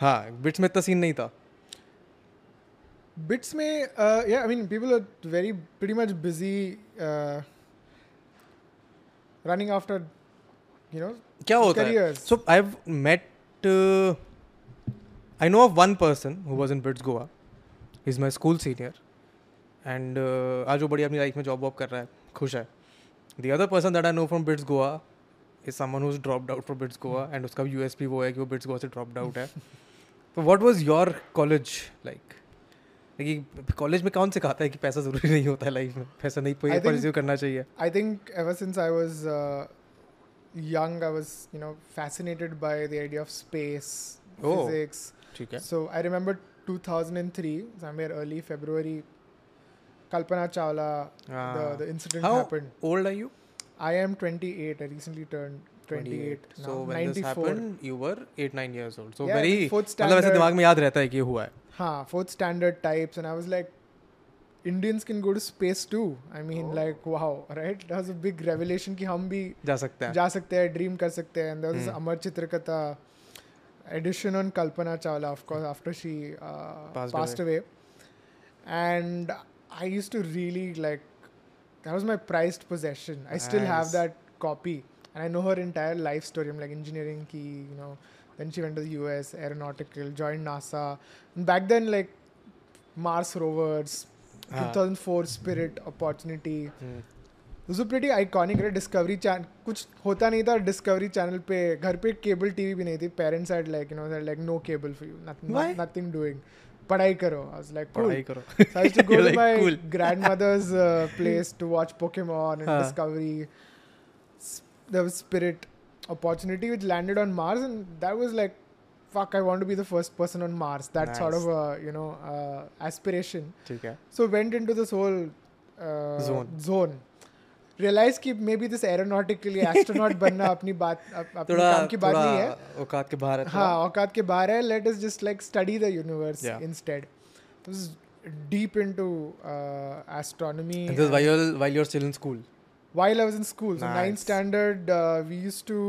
हाँ बिट्स में इतना सीन नहीं था। Bits में, I mean, people are very pretty much busy uh, running after, you know, क्या होता है? So I have met I know of one person who was in BITS Goa is my school senior and आज वो बढ़िया अपनी life में job वॉब कर रहा है खुश है। The other person that I know from BITS Goa is someone whose dropped out from BITS Goa and उसका यूएसपी वो है कि वो बिट्स गोवा से ड्रॉप्ड आउट है। तो what was your college like कि कॉलेज में कौन सिखाता है कि पैसा ज़रूरी नहीं होता है लाइफ में पैसा नहीं think- परस्यू करना चाहिए ever since I was uh, young, I was, you know, fascinated by the idea of space, Oh. physics. ठीक है So I remember 2003, somewhere early February, Kalpana Chawla, the, the incident How happened. old are you? I am 28. I recently turned 28 so when 94. this happened you were 8 9 years old. So yeah, very मतलब ऐसे दिमाग में याद रहता है कि ये हुआ है। हाँ fourth standard types and I was like Indians can go to space too I mean like wow right that was a big revelation कि हम भी जा सकते हैं। जा सकते हैं ड्रीम कर सकते हैं। And there was Amar Chitrakatha edition on Kalpana Chawla of course after she passed away and I used to really like that was my prized possession I still have that copy and I know her entire life story I'm like engineering key you know then she went to the US aeronautical joined NASA and back then like Mars rovers हाँ. 2004 Spirit opportunity Hmm. was pretty iconic है Discovery channel कुछ होता नहीं था discovery channel पे घर पे cable TV भी नहीं थी parents had like you know like no cable for you Why? Nothing doing पढ़ाई करो आई वाज लाइक पढ़ाई करो. So I used to go You're to like, my cool. grandmother's uh, place to watch Pokemon and Huh. Discovery. S- There was Spirit opportunity which landed on Mars, and that was like, fuck, I want to be the first person on Mars. That sort Nice. of a you know uh, aspiration. ठीक है. So went into this whole uh, Zone. Zone. Realized कि maybe this aeronautical astronaut बनना अपनी बात up- अपने थोड़ा काम की बात थोड़ा नहीं है. औकात के बाहर है. हाँ औकात के बाहर है let us just like study the universe Yeah. instead I was deep into uh, astronomy And this is and while you're while you're still in school. while I was in school so ninth Nice. standard uh, we used to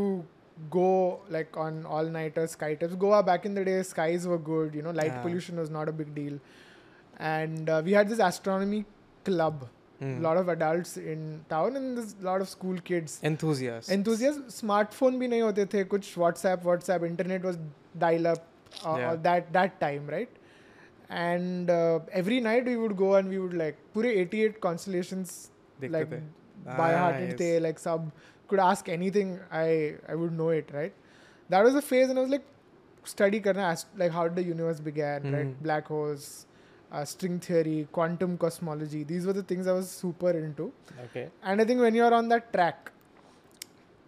go like on all nighters sky trips Goa back in the day skies were good you know light Yeah. pollution was not a big deal and uh, we had this astronomy club Hmm. a lot of adults in town and there's a lot of school kids Enthusiast. enthusiast smartphone भी नहीं होते थे कुछ WhatsApp WhatsApp internet was dial up Yeah. That that time right and every night we would go and we would like पूरे 88 constellations देखते like थे. by heart they like sub could ask anything I I would know it right? That was a phase and I was like study karna like how the universe began mm-hmm. right? Black holes uh, string theory quantum cosmology these were the things I was super into. Okay. And I think when you're on that track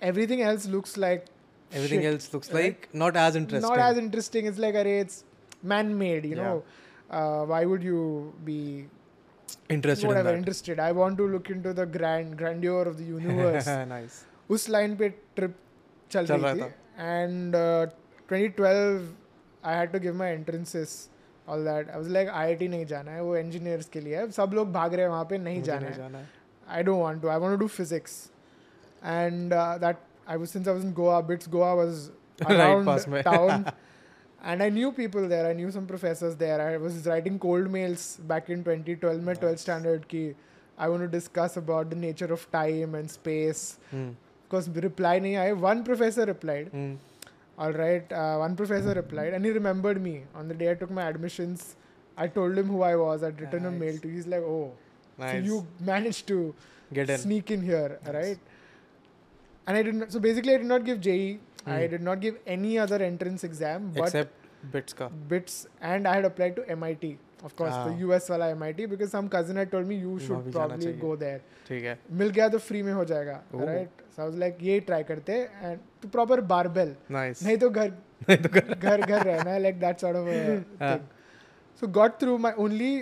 everything else looks like everything shit. else looks like, like not as interesting. not as interesting. It's like array it's man made you yeah. know? Uh, why would you be interested whatever in that. interested? I want to look into the grand grandeur of the universe. nice. उस line पे trip चल चल रही थी and 2012 I had to give my entrances all that I was like IIT नहीं जाना है वो इंजीनियर्स के लिए है सब लोग भाग रहे हैं वहाँ पे नहीं जाना नहीं है जाना है. I don't want to. I want to do physics, and uh, that I was since I was in Goa. Bits Goa and I knew people there. I knew some professors there. I was writing cold mails back in 2012, my 12th standard. Ki I want to discuss about the nature of time and space. Hmm. Because reply nahi aaye. One professor replied. Hmm. All right, uh, one professor replied, and he remembered me on the day I took my admissions. I told him who I was. I'd written a mail Nice. to. He's like, oh, Nice. so you managed to Get in. sneak in here, Nice. right? And I did not. So basically, I did not give JEE. I Hmm. did not give any other entrance exam, but Except BITS का BITS and I had applied to MIT of course the US वाला MIT because some cousin had told me you should probably go there ठीक है। मिल गया तो free में हो जाएगा right so I was like ये ट्राई करते and to proper barbell nice नहीं तो घर नहीं तो घर। घर घर रहना like that sort of thing so got through my only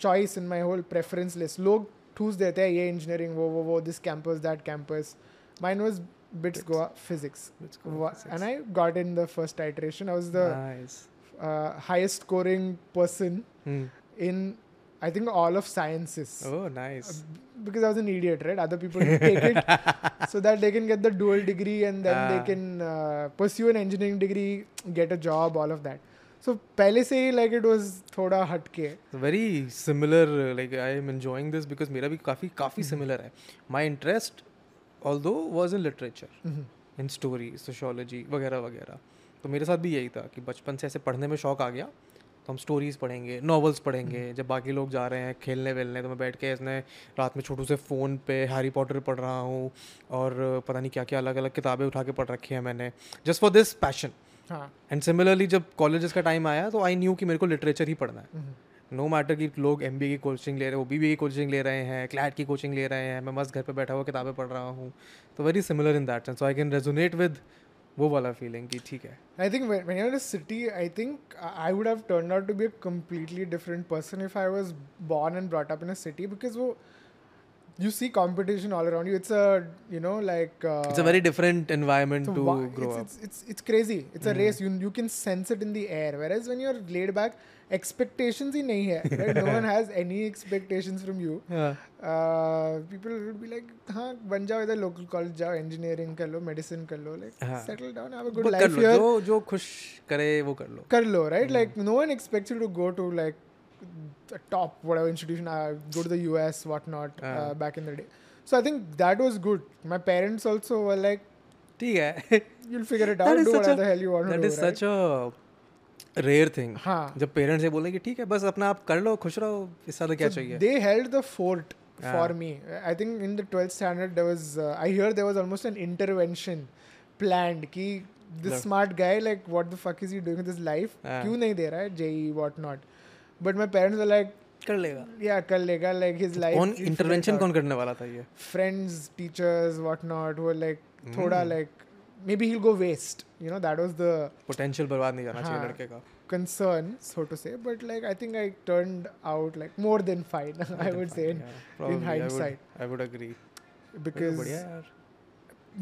choice in my whole preference list लोग ठूस देते हैं ये इंजीनियरिंग वो वो वो this campus that campus mine was bits Bits. Goa physics. Bits go. Wha- And I got in the first iteration. I was the Nice. uh, highest scoring person Hmm. in I think all of sciences. Oh, nice. because I was an idiot, right? Other people take it so that they can get the dual degree and then they Ah. can uh, pursue an engineering degree, get a job, all of that. So पहले से ही like it was थोड़ा हटके. Very similar like I am enjoying this because मेरा भी काफ़ी काफ़ी Mm-hmm. Similar है my interest although was in literature. In story sociology वगैरह वगैरह तो मेरे साथ भी यही था कि बचपन से ऐसे पढ़ने में शौक आ गया तो हम स्टोरीज़ पढ़ेंगे नॉवेल्स पढ़ेंगे हम्म। जब बाकी लोग जा रहे हैं खेलने वेलने तो मैं बैठ के इसने रात में छोटू से फ़ोन पे हैरी पॉटर पढ़ रहा हूँ और पता नहीं क्या क्या अलग अलग किताबें उठा के पढ़ रखी हैं मैंने just for this passion. And similarly जब कॉलेज का टाइम आया तो आई न्यू कि मेरे को लिटरेचर ही पढ़ना है नो no मैटर कि लोग एम की कोचिंग ले रहे हैं ओ बी की कोचिंग ले रहे हैं क्लैट की कोचिंग ले रहे हैं, मैं मस्त घर पे बैठा हुआ किताबें पढ़ रहा हूँ। तो very similar in that sense so I can resonate with वो वाला फीलिंग कि ठीक है। I think when I city I think I would have turn out to be a completely different person if I was born and brought up in a city because वो you see competition all around you. It's a, you know, like. Uh, it's a very different environment so to wha- grow it's, up it's, it's, it's crazy. It's a Mhm. race. You, you can sense it in the air. Whereas when you're laid back, expectations ही नहीं है. Right? no one has any expectations from you. Uh, people will be like, हाँ बन जाओ इधर local college जाओ engineering कर लो medicine कर लो like हाँ. settle down have a good कर life लो here जो जो खुश करे वो कर लो कर लो right Hmm. like no one expects you to go to like the top whatever institution uh, go to the US whatnot uh, हाँ. back in the day so I think that was good my parents also were like ठीक है you'll figure it That out is do such whatever a- the hell you want to that do is right? Such a rare thing हाँ जब parents ये बोले कि ठीक है बस अपना आप कर लो खुश रहो इससे ज्यादा क्या So चाहिए They held the fort for Ah. me. I think in the 12th standard there was uh, I hear there was almost an intervention planned कि this No. smart guy like what the fuck is he doing with his life? Ah. क्यों नहीं दे रहा है JE what not? But my parents like कर लेगा। या कर लेगा लाइक हिज लाइफ कौन इंटरवेंशन कौन करने वाला था ये? फ्रेंड्स टीचर्स व्हाट नॉट वो लाइक थोड़ा like maybe he go waste you know that was the potential बर्बाद नहीं जाना चाहिए लड़के का। Concern so to say but like I think I turned out like more than fine I would say in hindsight I would agree because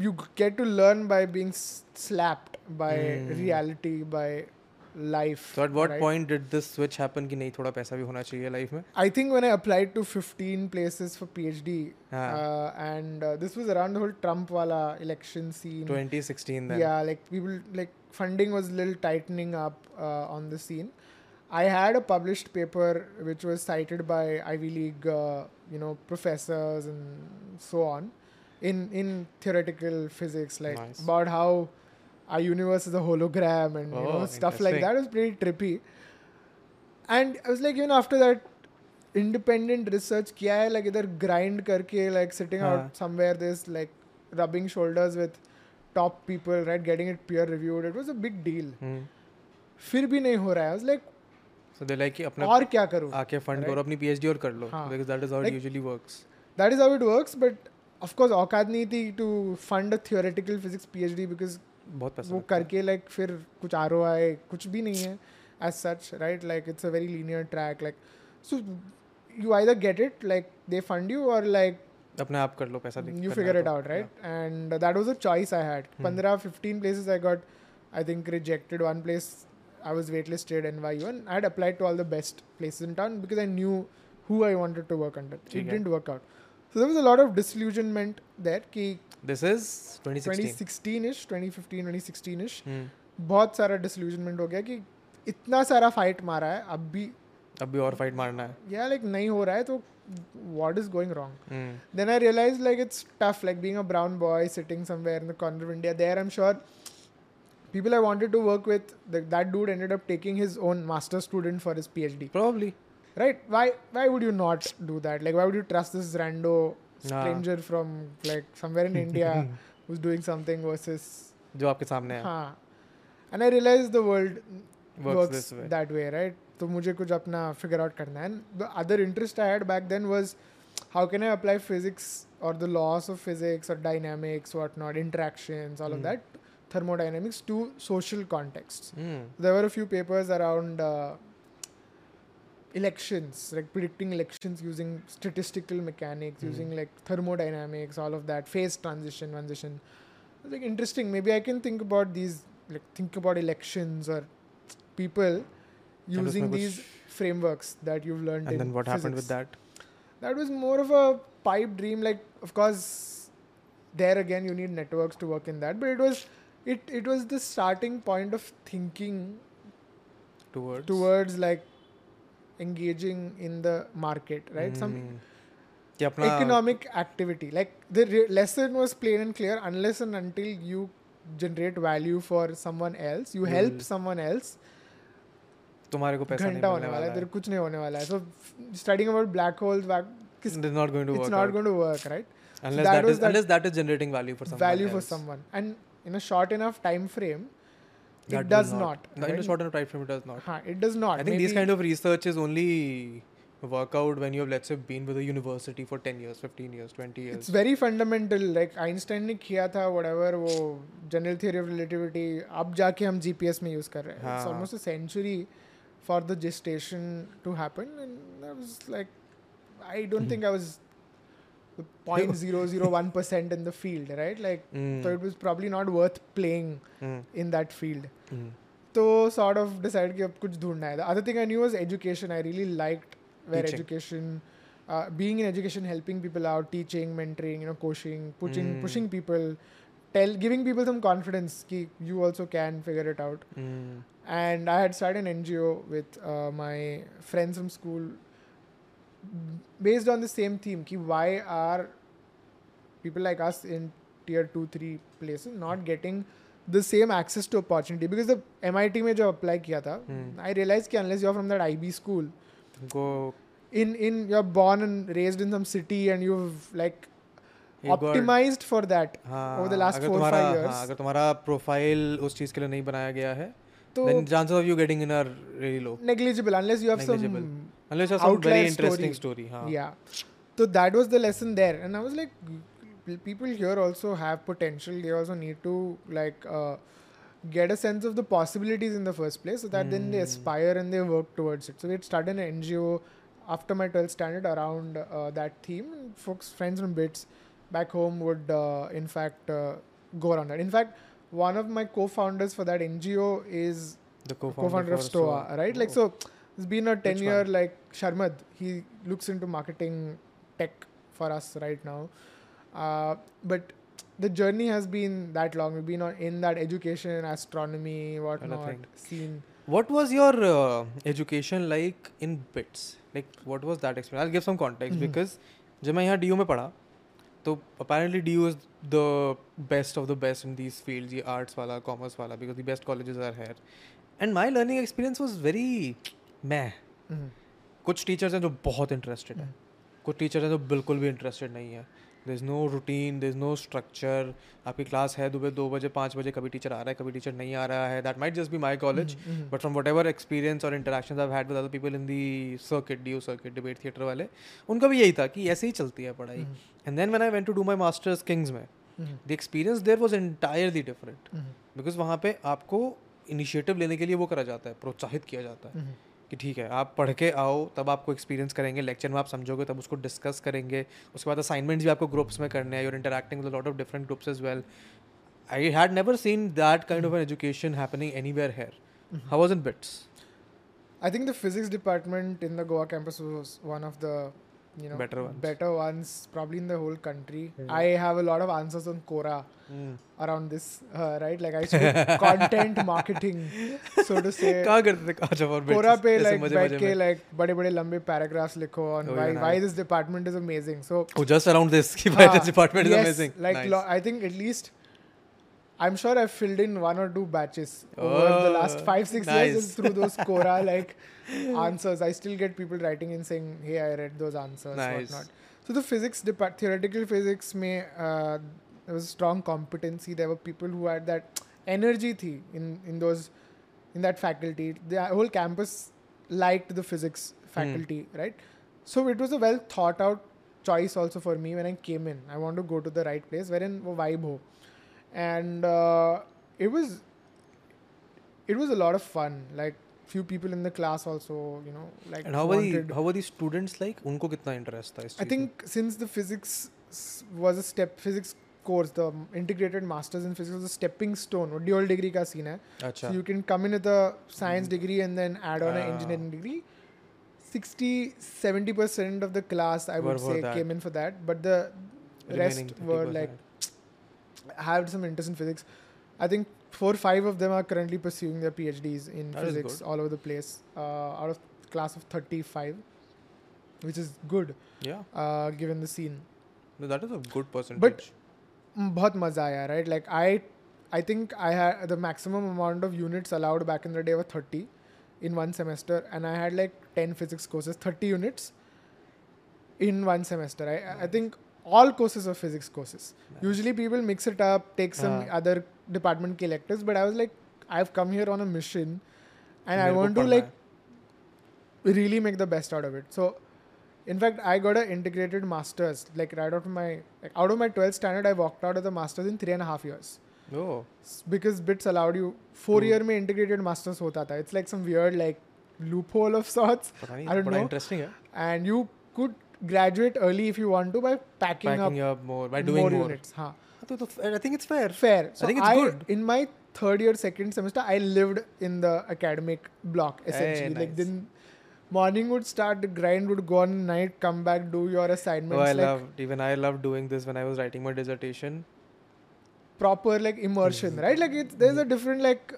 you get to learn by being slapped by reality by life So at what right? point did this switch happen कि नहीं थोड़ा पैसा भी होना चाहिए life में i think when i applied to 15 places for phd हाँ. uh, and uh, this was around the whole trump wala election scene 2016 then yeah like people like funding was a little tightening up uh, on the scene i had a published paper which was cited by ivy league uh, you know professors and so on in in theoretical physics like Nice. about how our universe is a hologram and you know Oh, stuff like interesting. that was pretty trippy and i was like even after that independent research किया है like इधर grind करके like sitting हाँ. out somewhere this like rubbing shoulders with top people right getting it peer reviewed it was a big deal Hmm. फिर भी नहीं हो रहा है I was like so they like कि अपना और क्या करूँ आके फंड Right. करो अपनी पीएचडी और कर लो हाँ. because that is how it Like- usually works that is how it works but of course औकात नहीं थी to fund a theoretical physics PhD because बहुत पसंद वो करके लाइक like, फिर कुछ आर ओ आए कुछ भी नहीं है as such right like it's a very linear track like so you I the get it like they fund you और लाइक अपने आप कर लो पैसा you figure it out right and that was a choice I had पंद्रह fifteen places I got I think rejected one place I was waitlisted in YU and I had applied to all the best places in town because I knew who I wanted to work under it didn't work out so there was a lot of disillusionment there कि yeah. this is 2016 2016ish 2015 2016ish Hmm. बहुत सारा disillusionment हो गया कि इतना सारा fight मारा है अब भी अब भी और फाइट मारना है या लाइक नहीं हो रहा है तो what is going wrong Hmm. then I realized like it's tough, like being a brown boy sitting somewhere in the corner of India. There, I'm sure people I wanted to work with, the, that dude ended up taking his own master student for his PhD. probably Right? Why? Why would you not do that? Like, why would you trust this rando Nah. stranger from like somewhere in India who's doing something versus? जो आपके सामने है हाँ. And I realized the world works, works this way that way, right? तो मुझे कुछ अपना figure out करना है. And the other interest I had back then was how can I apply physics or the laws of physics or dynamics, whatnot, interactions, all of Hmm. that, thermodynamics to social contexts. Hmm. There were a few papers around uh, elections like predicting elections using statistical mechanics mm. using like thermodynamics all of that phase transition transition it's like interesting maybe i can think about these like think about elections or people using these frameworks that you've learned and then what physics. happened with that that was more of a pipe dream like of course there again you need networks to work in that but it was it it was the starting point of thinking towards towards like engaging in the market, right? Some Hmm. कि अपना economic activity. Like the re- lesson was plain and clear. Unless and until you generate value for someone else, you help will someone else. तुम्हारे को पैसा नहीं घंटा होने मिलने वाला है वाला तेरे कुछ नहीं होने वाला है so studying about black holes back It is not going to it's work not out. going to work right unless that that was is that- unless that is generating value for someone value for else. someone and in a short enough time frame That it will does not, No, in right? a short enough time frame it does not हाँ, it does not I think these Maybe- kind of research is only work out when you have let's say been with a university for 10 years 15 years 20 years it's very fundamental like Einstein ने किया था whatever वो general theory of relativity अब जाके हम GPS में use कर रहे हैं इट्स हाँ। Almost a century for the gestation to happen and I was like I don't think I was the 0.001% in the field, right? Like, mm. so it was probably not worth playing mm. in that field. Mm. So, sort of decided ki ab kuch hai. The other thing I knew was education. I really liked where teaching. education, uh, being in education, helping people out, teaching, mentoring, you know, coaching, pushing, hmm. pushing people, tell, giving people some confidence ki you also can figure it out. Hmm. And I had started an NGO with uh, my friends from school based on the same theme कि why are people like us in tier two three place not getting the same access to opportunity because the M I T में जो apply किया था hmm. I realise कि unless you from that I B school in in you are born and raised in some city and you like optimised for that over the last four five years अगर तुम्हारा profile उस चीज़ के लिए नहीं बनाया गया है तो then chances of you getting in are really low. Negligible unless you have negligible. some unless you have some very interesting story. story, हाँ. Yeah. So that was the lesson there, and I was like, people here also have potential. They also need to like uh, get a sense of the possibilities in the first place, so that then they Mm. aspire and they work towards it. So we had started an NGO after my 12th standard around uh, that theme. And folks, friends from Bits back home would, uh, in fact, uh, go around that. In fact, one of my co-founders for that NGO is the co-founder, co-founder of for Stoa, right? Like Oh. so, it's been a Which ten-year one? like Sharmad. He looks into marketing tech for us right now, uh, but the journey has been that long. We've been on, in that education, astronomy, whatnot thing. scene. What was your uh, education like in bits? Like, what was that experience? I'll give some context Mhm. because जब मैं यहाँ DU में पढ़ा तो apparently DU is the best of the best in these fields, ये arts वाला, commerce वाला, because the best colleges are here. And my learning experience was very Meh. Mhm. कुछ टीचर्स हैं जो बहुत इंटरेस्टेड हैं। कुछ टीचर्स हैं जो बिल्कुल भी इंटरेस्टेड नहीं है। There is no routine there is no structure आपकी क्लास है दुबह दो बजे पाँच बजे कभी टीचर आ रहा है कभी टीचर नहीं आ रहा है। That might just be my college. But from whatever experience और interaction I had with other people in the circuit the circuit debate theatre वाले उनका भी यही था कि ऐसे ही चलती है पढ़ाई। And then when I went to do my masters King's में the experience there was entirely different because वहाँ पे आपको इनिशिएटिव लेने के लिए वो करा जाता है प्रोत्साहित किया जाता है। mhm. कि ठीक है आप पढ़ के आओ तब आपको एक्सपीरियंस करेंगे लेक्चर में आप समझोगे तब उसको डिस्कस करेंगे। उसके बाद असाइनमेंट्स भी आपको ग्रुप्स में करने हैं you're interacting with lot of different groups as well I had never seen that kind of an education happening anywhere here how was in BITS I think the physics department in the Goa campus was one of the you know better ones. better ones probably in the whole country mm. i have a lot of answers on quora mm. around this uh, right like i speak content marketing so to say quora pe like Quora ke like bade bade lambe paragraphs likho on oh, why why this department is amazing so oh just around this why this department yes, is amazing like nice. lo- i think at least I'm sure I've filled in one or two batches over the last Oh, five six nice. years through those Quora like answers. I still get people writing in saying, "Hey, I read those answers." Nice. Whatnot. So the physics depart theoretical physics may uh, there was strong competency. There were people who had that energy thi in in those in that faculty. The whole campus liked the physics faculty, right? So it was a well thought out choice also for me when I came in. I want to go to the right place wherein wo vibe ho and uh, it was it was a lot of fun. Like few people in the class also, you know, like. And how wanted, were the how were the students like? Unko kitna interest tha I think mein? since the physics was a step physics course, the integrated masters in physics was a stepping stone dual degree ka scene hai. Achha. So you can come in with a science hmm. degree and then add on ah. an engineering degree. 60 70% of the class i would were say came in for that but the Remaining were like 30%. had some interest in physics. I think four five of them are currently pursuing their PhDs in That is physics good. all over the place. Uh, out of class of 35, which is good yeah, uh, given the scene. no, that is a good percentage. Mm, बहुत मजा आया right like I I think I had the maximum amount of units allowed back in the day were 30 in one semester and I had like 10 physics courses 30 units in one semester I I think all courses are physics courses Nice. usually people mix it up take some Ah. other department के electives but I was like I've come here on a mission and I मेरे को want to पढ़ना like है. really make the best out of it. So, in fact, I got an integrated master's. Like right out of my like, out of my 12th standard, I walked out of the master's in three and a half years Oh, S- because bits allowed you four Hmm. year में integrated masters होता था. It's like some weird like loophole of sorts, पता नहीं I don't बड़ा know. interesting है. and you could graduate early if you want to by packing, packing up, up, more by doing more, more. units. Huh. I think it's fair. Fair. So I think it's I, good. In my third year, second semester, I lived in the academic block essentially. Hey, nice. Like then morning would start, the grind would go on, night come back, do your assignments. Oh, I like, loved even I loved doing this when I was writing my dissertation. Proper like immersion, mm-hmm. right? Like it's there's a mm-hmm. different like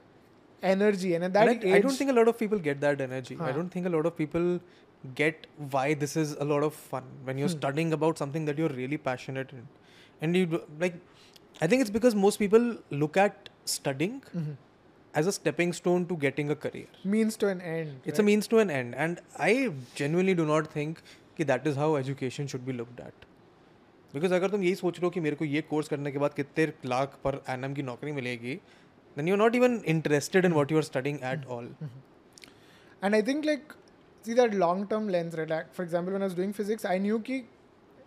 energy and at that and I, age, I don't think a lot of people get that energy. Huh. I don't think a lot of people get why this is a lot of fun when you're Hmm. studying about something that you're really passionate in. And you do- like, I think it's because most people look at studying Mhm. as a stepping stone to getting a career. means to an end. It's a means to an end. And I genuinely do not think कि that is how education should be looked at. Because अगर तुम यही सोच रहे हो कि मेरे को ये कोर्स करने के बाद कितने लाख पर एनम की नौकरी मिलेगी then you're not even interested in what you're studying at all. And I think like see that see that long term lens right for example one आज डूइंग फिजिक्स आई न्यू कि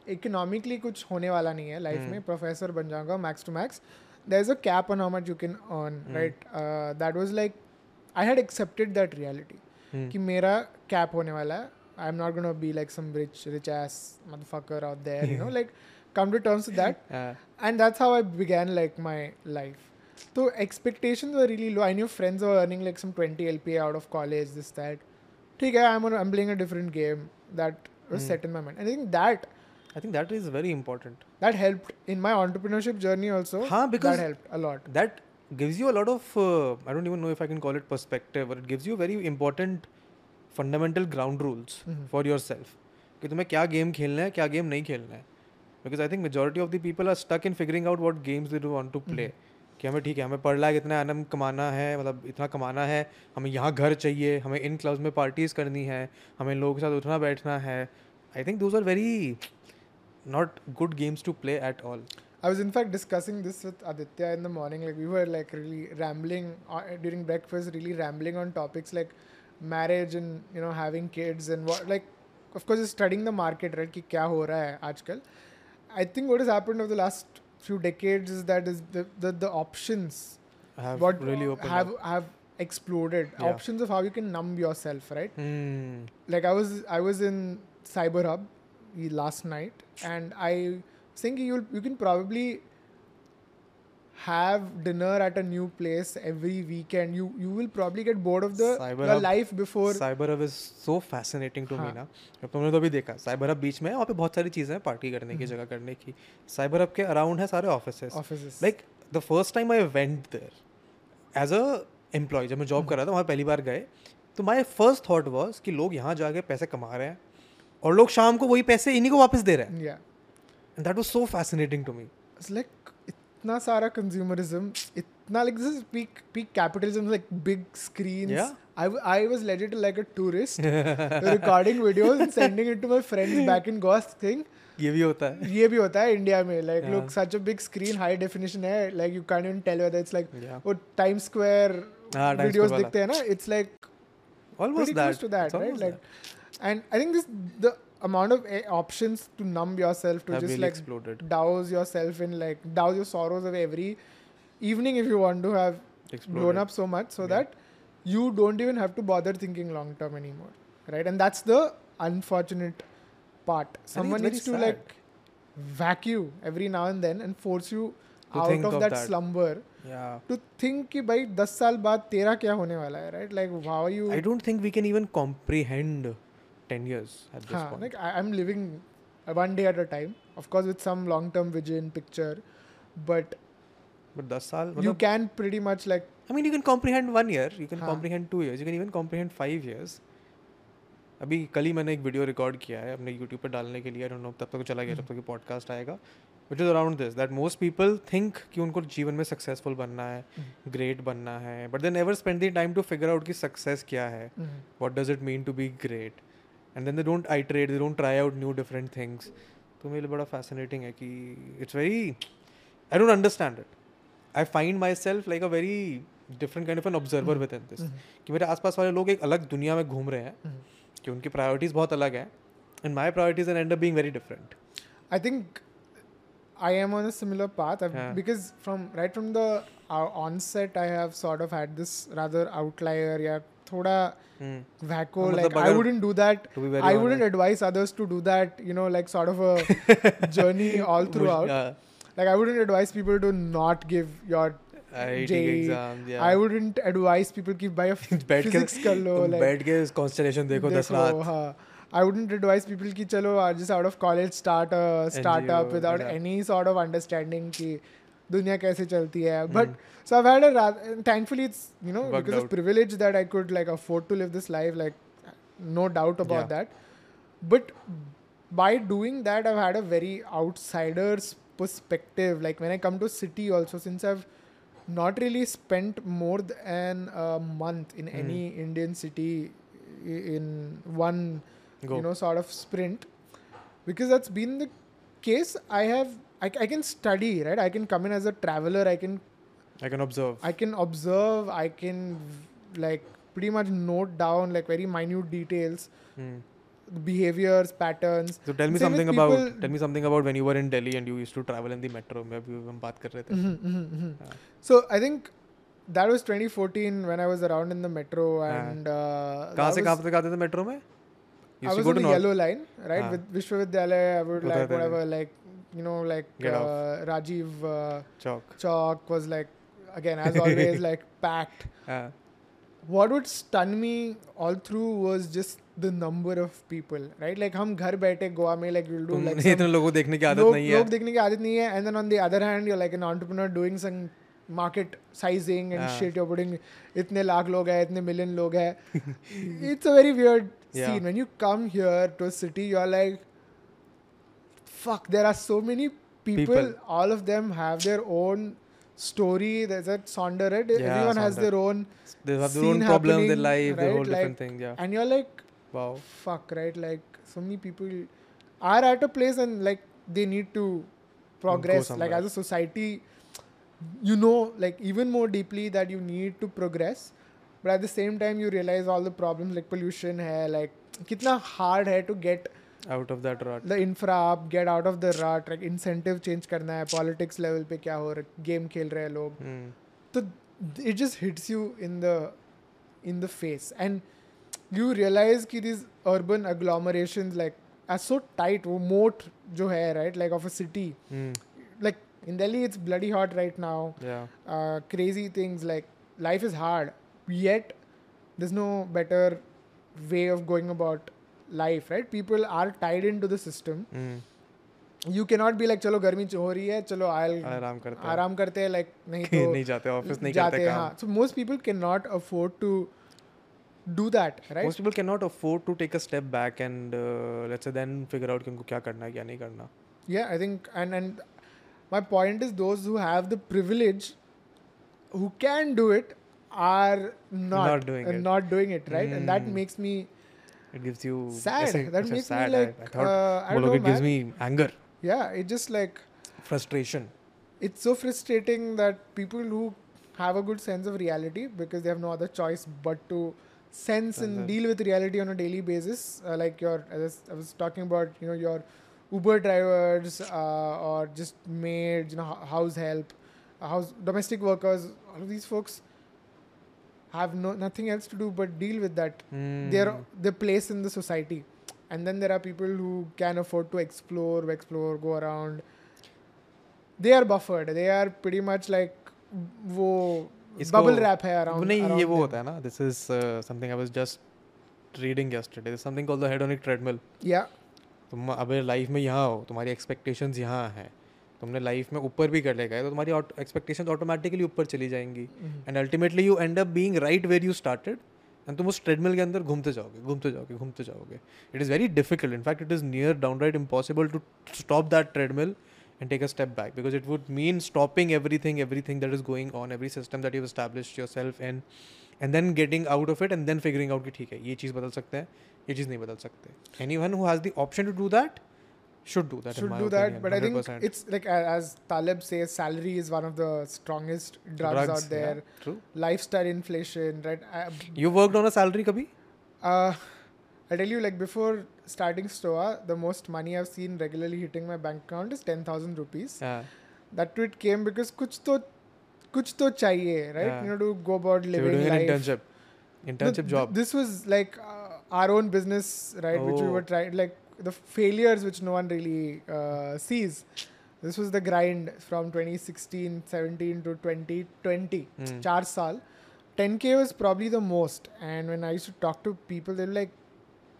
economically कुछ होने वाला नहीं है life में। hmm. Professor बन जाऊँगा max to max there is a cap on how much you can earn right that was like I had accepted that reality कि मेरा कैप होने वाला है। I am not gonna be like some rich rich ass motherfucker out there you know like come to terms that and that's how I began like my life तो expectation were really low I knew friends were earning like some twenty L P out of college this that ठीक है, I'm on, I'm playing a different game that was Hmm. set in my mind. And I think that I think that is very important. that helped in my entrepreneurship journey also. हाँ, because- that helped a lot. That gives you a lot of, uh, I don't even know if I can call it perspective, but it gives you very important fundamental ground rules Mhm. for yourself. कि तुम्हें क्या game खेलना है क्या game नहीं खेलना है because I think majority of the people are stuck in figuring out what games they do want to play कि हमें ठीक है हमें पढ़ लायक इतना एनम कमाना है मतलब इतना कमाना है हमें यहाँ घर चाहिए हमें इन क्लब्स में पार्टीज़ करनी है हमें लोगों के साथ उठना बैठना है I think those are very not good games to play at all I was in fact discussing this with Aditya in the morning. Like we were like really rambling uh, during breakfast, really rambling on topics like marriage and you know having kids and what like of course studying the market right कि क्या हो रहा है आजकल. I think what has happened over the last few decades is that is the the, the options have what really opened have up. have exploded. Yeah. Options of how you can numb yourself, right? Hmm. like I was I was in Cyber Hub last night, and I was thinking you you can probably have dinner at a new place every weekend. You you will probably get bored of the, Cyber the Hub- life before. Hub is so fascinating to me हाँ. ना अब तुमने तो अभी देखा cyber hub बीच में है वहाँ पे बहुत सारी चीज़ें हैं पार्टी करने की हम्म. जगह करने की साइबर हब के अराउंड है सारे office offices. Like the first time I went there as a employee जब मैं जॉब कर रहा था वहाँ पहली बार गए तो माई फ़र्स्ट थॉट वॉज़ कि लोग यहाँ जाके पैसे कमा रहे हैं और लोग शाम को वही पैसे इन्हीं को वापस दे रहे हैं that was so fascinating to me it's like इतना सारा कंज्यूमरिज्म इतना like this peak peak capitalism like big screen I I was elated like a tourist recording videos and sending it to my friends back in gosh thing ये भी होता है। ये भी होता है इंडिया में like look such a big screen high definition है like you can even tell whether it's like वो टाइम स्क्वायर वीडियोस दिखते हैं ना it's like almost that to that right like and I think this the amount of uh, options to numb yourself to have just really like exploded douse yourself in like douse your sorrows of every evening if you want to have exploded blown up so much so Yeah. that you don't even have to bother thinking long term anymore right and that's the unfortunate part someone very needs to sad. like whack you every now and then and force you To out think of, of that, that. slumber yeah to think कि भाई दस साल बाद तेरा क्या होने वाला है right like how are you I don't think we can even comprehend 10 years at this हाँ, point like I, I'm living uh, one day at a time, of course with some long-term vision picture, but but 10 साल you मतलब can pretty much like I mean you can comprehend one year you can हाँ. comprehend two years you can even comprehend five years अभी कल ही मैंने एक video record किया है अपने यूट्यूब पर डालने के लिए नो तब तक चला गया जब तक पॉडकास्ट आएगा which is around this that most people think कि उनको जीवन में सक्सेसफुल बनना है ग्रेट बनना है but they never spend the time to figure out कि सक्सेस क्या है Mhm. what does it mean to be and then they don't I tried they don't try out new different things तो मेरे लिए बड़ा fascinating है कि it's very I don't understand it I find myself like a very different kind of an observer within this कि मेरे आसपास वाले लोग एक अलग दुनिया में घूम रहे हैं mm-hmm. कि उनकी प्रायोरिटीज़ बहुत अलग हैं and my priorities and and being very different I think I am on a similar path. Yeah. because from right from the uh, onset, I have sort of had this rather outlier, थोड़ा wacko like I wouldn't do that I wouldn't advise others to do that you know like sort of a journey all throughout like I wouldn't advise people to not give your I wouldn't advise people की बाय physics कर लो like बैठ के कंस्टेलेशन देखो 10 रात हाँ I wouldn't advise people ki chalo just out of college start a startup without yeah. any sort of understanding ki दुनिया कैसे चलती है Hmm. but so I've had a rather, thankfully it's you know Worked because of out. privilege that I could like afford to live this life like no doubt about Yeah. that but by doing that I've had a very outsider's perspective like when I come to city also since I've not really spent more than a month in Hmm. any Indian city i- in one go you know sort of sprint because that's been the case i have I, I can study, right? I can come in as a traveler. I can. I can observe. I can observe. I can like pretty much note down like very minute details. Hmm. Behaviors patterns so tell me Same something about tell me something about when you were in delhi and you used to travel in the metro mein abhi hum talking. so i think that was 2014 when i was around in the metro and yeah. uh, kahan se kahan the metro mein I was on the north. yellow line, right? Yeah. With Vishwavidyalaya, I would like whatever, like you know, like uh, Rajiv uh, Chowk was like, again, as always, like packed. What would stun me all through was just the number of people, right? Like, hum ghar baite, Goa mein, like, we'll do Tum like. Some, logo dekhne ki aadat log, log dekhne ki aadat hai. And then on the other hand, you're like an entrepreneur doing some market sizing and uh. shit. You're putting itne lakh log hai, itne million log hai. it's a very weird scene. Yeah. When you come here to a city, you're like, fuck there are so many people, People. all of them have their own story. There's that Sonder right? Yeah, everyone has their own they have their own problems their life their right? whole different Like- thing yeah. and you're like wow. fuck right? Like so many people are at a place and like they need to progress. Like as a society you know like even more deeply that you need to progress. But at the same time you realize all the problems like pollution hai like kitna hard hai to get out of that rut the infra up get out of the rut like incentive change करना है politics level पे क्या हो रहा है game खेल रहे हैं लोग Hmm. तो it just hits you in the in the face and you realize कि these urban agglomerations like are so tight वो moat जो है right like of a city Hmm. like in Delhi it's bloody hot right now yeah uh, crazy things like life is hard yet there's no better way of going about life right people are tied into the system Hmm. you cannot be like चलो गर्मी हो रही है चलो I'll आराम करते हैं आराम करते हैं like नहीं कि तो नहीं जाते ऑफिस नहीं जाते करते हैं काम हाँ so most people cannot afford to do that right most people cannot afford to take a step back and uh, let's say then figure out कि उनको क्या करना है क्या नहीं करना yeah i think and and my point is those who have the privilege who can do it are not Not doing uh, it. not doing it right and that Hmm. makes me it gives you sad. Yes, that makes sad. me like. I, I thought, uh, I don't know, it gives me anger. Yeah, it just like frustration. It's so frustrating that people who have a good sense of reality because they have no other choice but to sense and, deal with reality on a daily basis. Uh, like your, as I was talking about, you know, your Uber drivers uh, or just maids, you know, house help, uh, house domestic workers, all of these folks have no nothing else to do but deal with that their Hmm. their place in the society and then there are people who can afford to explore explore go around they are buffered they are pretty much like वो इसको- bubble wrap है वो around नहीं ये around वो them. होता है ना this is something I was just reading yesterday. There's something called the hedonic treadmill. Yeah. तुम अबे लाइफ में यहाँ हो तुम्हारी एक्सपेक्टेशंस यहाँ हैं तुमने लाइफ में ऊपर भी कर लेगा तो तुम्हारी एक्सपेक्टेशन ऑटोमेटिकली ऊपर चली जाएँगी। And ultimately you end up being right where you started and तुम उस ट्रेडमिल के अंदर घूमते जाओगे घूमते जाओगे घूमते जाओगे। It is very difficult in fact it is near downright impossible to stop that treadmill and take a step back because it would mean stopping everything everything that is going on every system that you establish yourself in and then getting out of it and then figuring out कि ठीक है ये चीज़ बदल सकते हैं ये चीज़ नहीं बदल सकते। Anyone has the option to do that should do that Should do that, opinion, but I think it's like as Taleb says, salary is one of the strongest drugs, out there. yeah, true Lifestyle inflation, right? I, you worked on a salary kabhi Uh, I tell you, like before starting Stoa, the most money I've seen regularly hitting my bank account is ten thousand rupees. yeah That it came because kuch to, kuch to chahiye, right? Yeah. You know, to go about living so you were living doing an life. internship No, internship th- job This was like uh, our own business, right? Which we Oh. were trying, like the failures which no one really uh, sees. This was the grind from 2016, 17 to 2020. Hmm. Char saal. 10k was probably the most. And when I used to talk to people, they were like,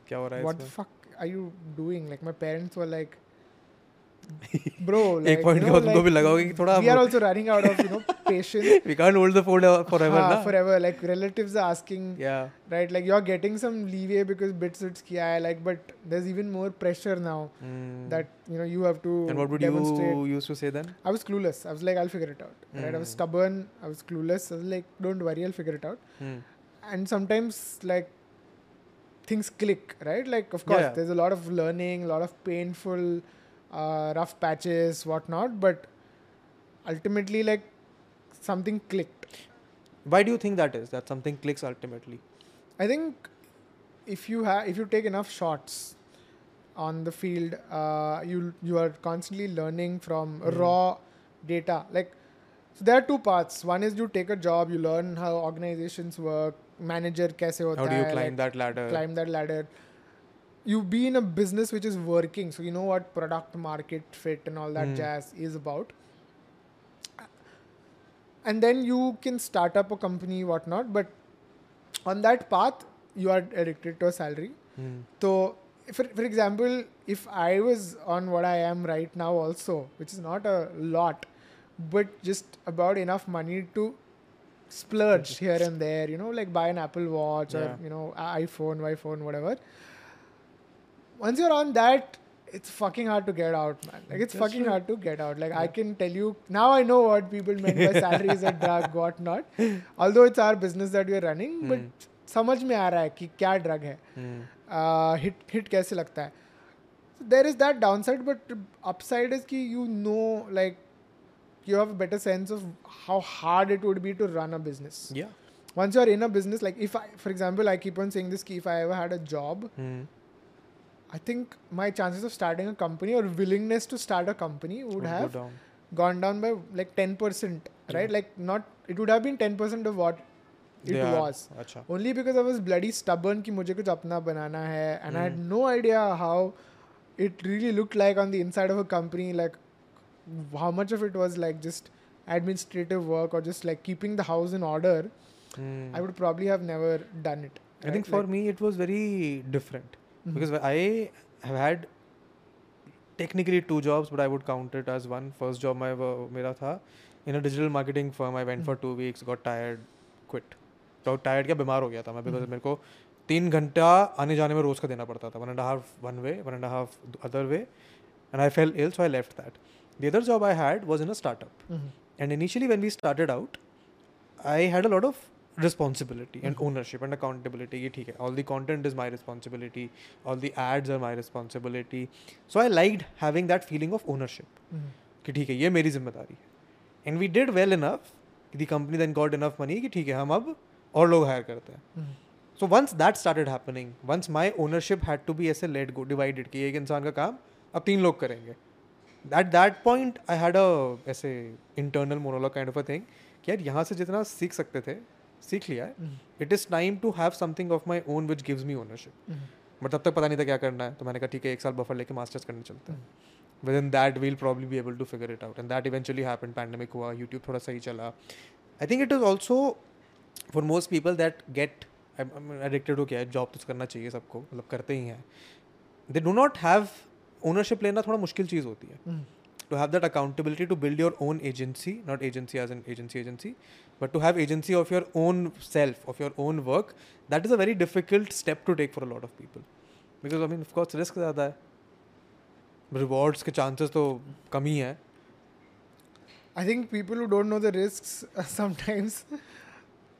क्या हो रहा है what the इसमें fuck are you doing? Like my parents were like, bro, like, एक point you के know, बाद उनको like, भी लगा होगा कि थोड़ा we are also running out of you know patience. we can't hold the phone forever हाँ, ना forever. Like relatives are asking, yeah right? Like you're getting some leeway because bits it's kiya hai, like, but there's even more pressure now Hmm. that you know you have to and what would demonstrate. you used to say then I was clueless. I was like, I'll figure it out. Right? I was Mm. stubborn. I was clueless. I was like, don't worry, I'll figure it out. Hmm. And sometimes like things click, right? Like of course, Yeah. there's a lot of learning, a lot of painful, uh, rough patches, whatnot. But ultimately, like something clicked. why do you think that is that something clicks ultimately I think if you have if you take enough shots on the field, uh, you you are constantly learning from Mhm. raw data. Like so there are two parts. One is you take a job, you learn how organizations work, manager kaise hota how do you hai, climb like, that ladder climb that ladder. You be in a business which is working, so you know what product market fit and all that Hmm. jazz is about. And then you can start up a company, whatnot. But on that path, you are addicted to a salary. Hmm. So, for, for example, if I was on what I am right now, also, which is not a lot, but just about enough money to splurge here and there, you know, like buy an Apple Watch Yeah. or, you know, iPhone, iPhone, whatever. Once you're on that, it's fucking hard to get out, man. Like, it's That's fucking true. hard to get out. Like, I Yeah. can tell you, now I know what people meant by salary is a drug, whatnot. Although it's our business that we're running, but Hmm. समझ में आ रहा है कि क्या drug है Hmm. Hit hit कैसे लगता है there is that downside but upside is कि you know like you have a better sense of how hard it would be to run a business. Yeah. Once you're in a business, like if I, for example, I keep on saying this, ki if I ever had a job, Hmm. I think my chances of starting a company or willingness to start a company would, would have down. gone down by like 10%, right? Like, not, it would have been 10% of what it yeah. was. Achha. Only because I was bloody stubborn ki mujhe kuch apna banana hai and mm. I had mm. no idea how it really looked like on the inside of a company, like how much of it was like just administrative work or just like keeping the house in order. Mm. I would probably have never done it. Right? I think for like, me it was very different because I have had technically two jobs, but I would count it as one. First job my मेरा था in a digital marketing firm. I went for two weeks, got tired, quit. तो tired क्या बीमार हो गया था मैं because Mhm. मेरे को तीन घंटा आने जाने में रोज का देना पड़ता था one and half one way one and half other way and I fell ill so I left that the other job I had was in a startup Mhm. And initially, when we started out, I had a lot of responsibility and mm-hmm. ownership and accountability. ye theek hai all the content is my responsibility. All the ads are my responsibility. So i liked having that feeling of ownership mm-hmm. कि ठीक है ये मेरी ज़िम्मेदारी है। And we did well enough the company then got enough money कि ठीक है हम अब और लोग हायर करते हैं। So once that started happening once my ownership had to be ऐसे लेट गो डिवाइडेड कि एक इंसान का काम अब तीन लोग करेंगे। At that point I had a ऐसे internal monologue kind of a thing कि यार यहाँ से जितना सीख सकते थे सीख लिया है. It is time to have something of my own which gives me ownership. Mhm. But तब तक पता नहीं था क्या करना है। तो मैंने कहा ठीक है एक साल बफर लेके मास्टर्स करने चलते हैं। Within that we'll probably be able to figure it out and that eventually happen pandemic हुआ यूट्यूब थोड़ा सही चला। I think it is also for most people that get addicted हो क्या है? जॉब तो करना चाहिए सबको। मतलब करते ही हैं। They do not have ownership लेना थोड़ा मुश्किल चीज़ होती है। Mhm. to have that accountability to build your own agency not agency as an agency agency but to have agency of your own self of your own work that is a very difficult step to take for a lot of people because i mean of course risk ज़्यादा है rewards के chances तो कम ही है I think people who don't know the risks sometimes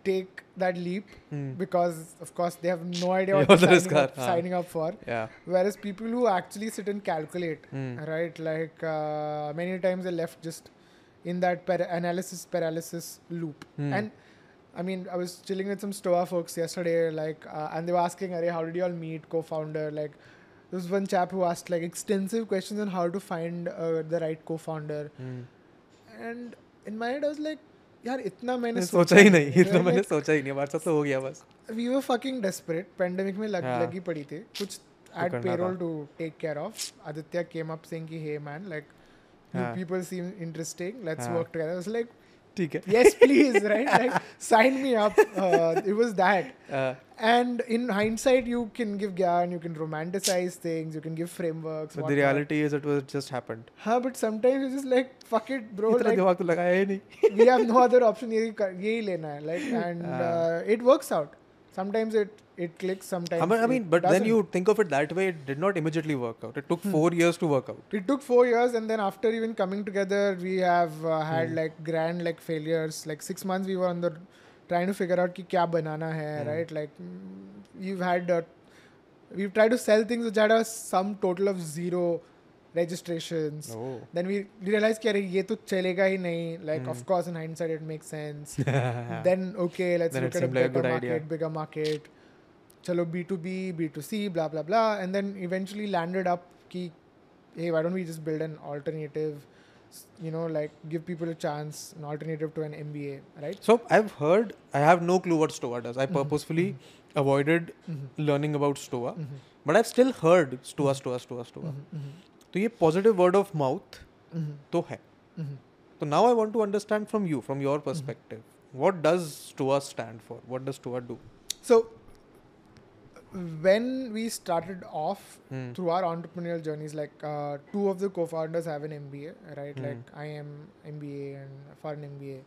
take that leap Hmm. because, of course, they have no idea what they're signing, up, हाँ. signing up for. yeah Whereas people who actually sit and calculate, Hmm. right, like uh, many times they're left just in that analysis paralysis loop. Hmm. And I mean, I was chilling with some Stoa folks yesterday, like, uh, and they were asking, Are, how did you all meet, co founder? Like, there was one chap who asked like extensive questions on how to find uh, the right co founder. Hmm. And in my head, I was like, यार इतना मैंने सोचा ही नहीं इतना मैंने सोचा ही नहीं हमारे साथ तो हो गया बस। We were fucking desperate pandemic में लग, हाँ। लगी पड़ी थी। कुछ at payroll to take care of Aditya came up saying कि hey. Man like you people seem interesting let's work together it's like ठीक है yes please right like sign me up uh, it was that Uh, and in hindsight you can give gyan you can romanticize things you can give frameworks but the whatnot. reality is it was just happened हाँ but sometimes you just like fuck it bro इतना like दिमाग तो लगाया ही नहीं we have no other option यही कर- यही लेना है like and हाँ। uh, it works out sometimes it it clicks sometimes I mean, I mean it but then doesn't. you think of it that way it did not immediately work out it took four years to work out it took four years and then after even coming together we have uh, had Hmm. like grand like failures like six months we were on the trying to figure out कि क्या बनाना है Hmm. right like mm, we've had uh, we've tried to sell things which had a sum total of zero registrations oh then we realized कि अरे ये तो चलेगा ही नहीं like Hmm. of course in hindsight it makes sense then then okay let's Then it look at a seemed like a better good market idea. bigger market चलो B to B B to C blah blah blah and then eventually landed up कि a why don't we just build an alternative you know like give people a chance an alternative to an M B A right so I heard I have no clue what Stoa does I purposefully avoided learning about Stoa but I still heard Stoa Stoa Stoa Stoa तो ये positive word of mouth तो है। तो now I want to understand from you from your perspective what does Stoa stand for what does Stoa do so when we started off mm. through our entrepreneurial journeys, like uh, two of the co-founders have an MBA, right? Mm. Like I am MBA and for an MBA,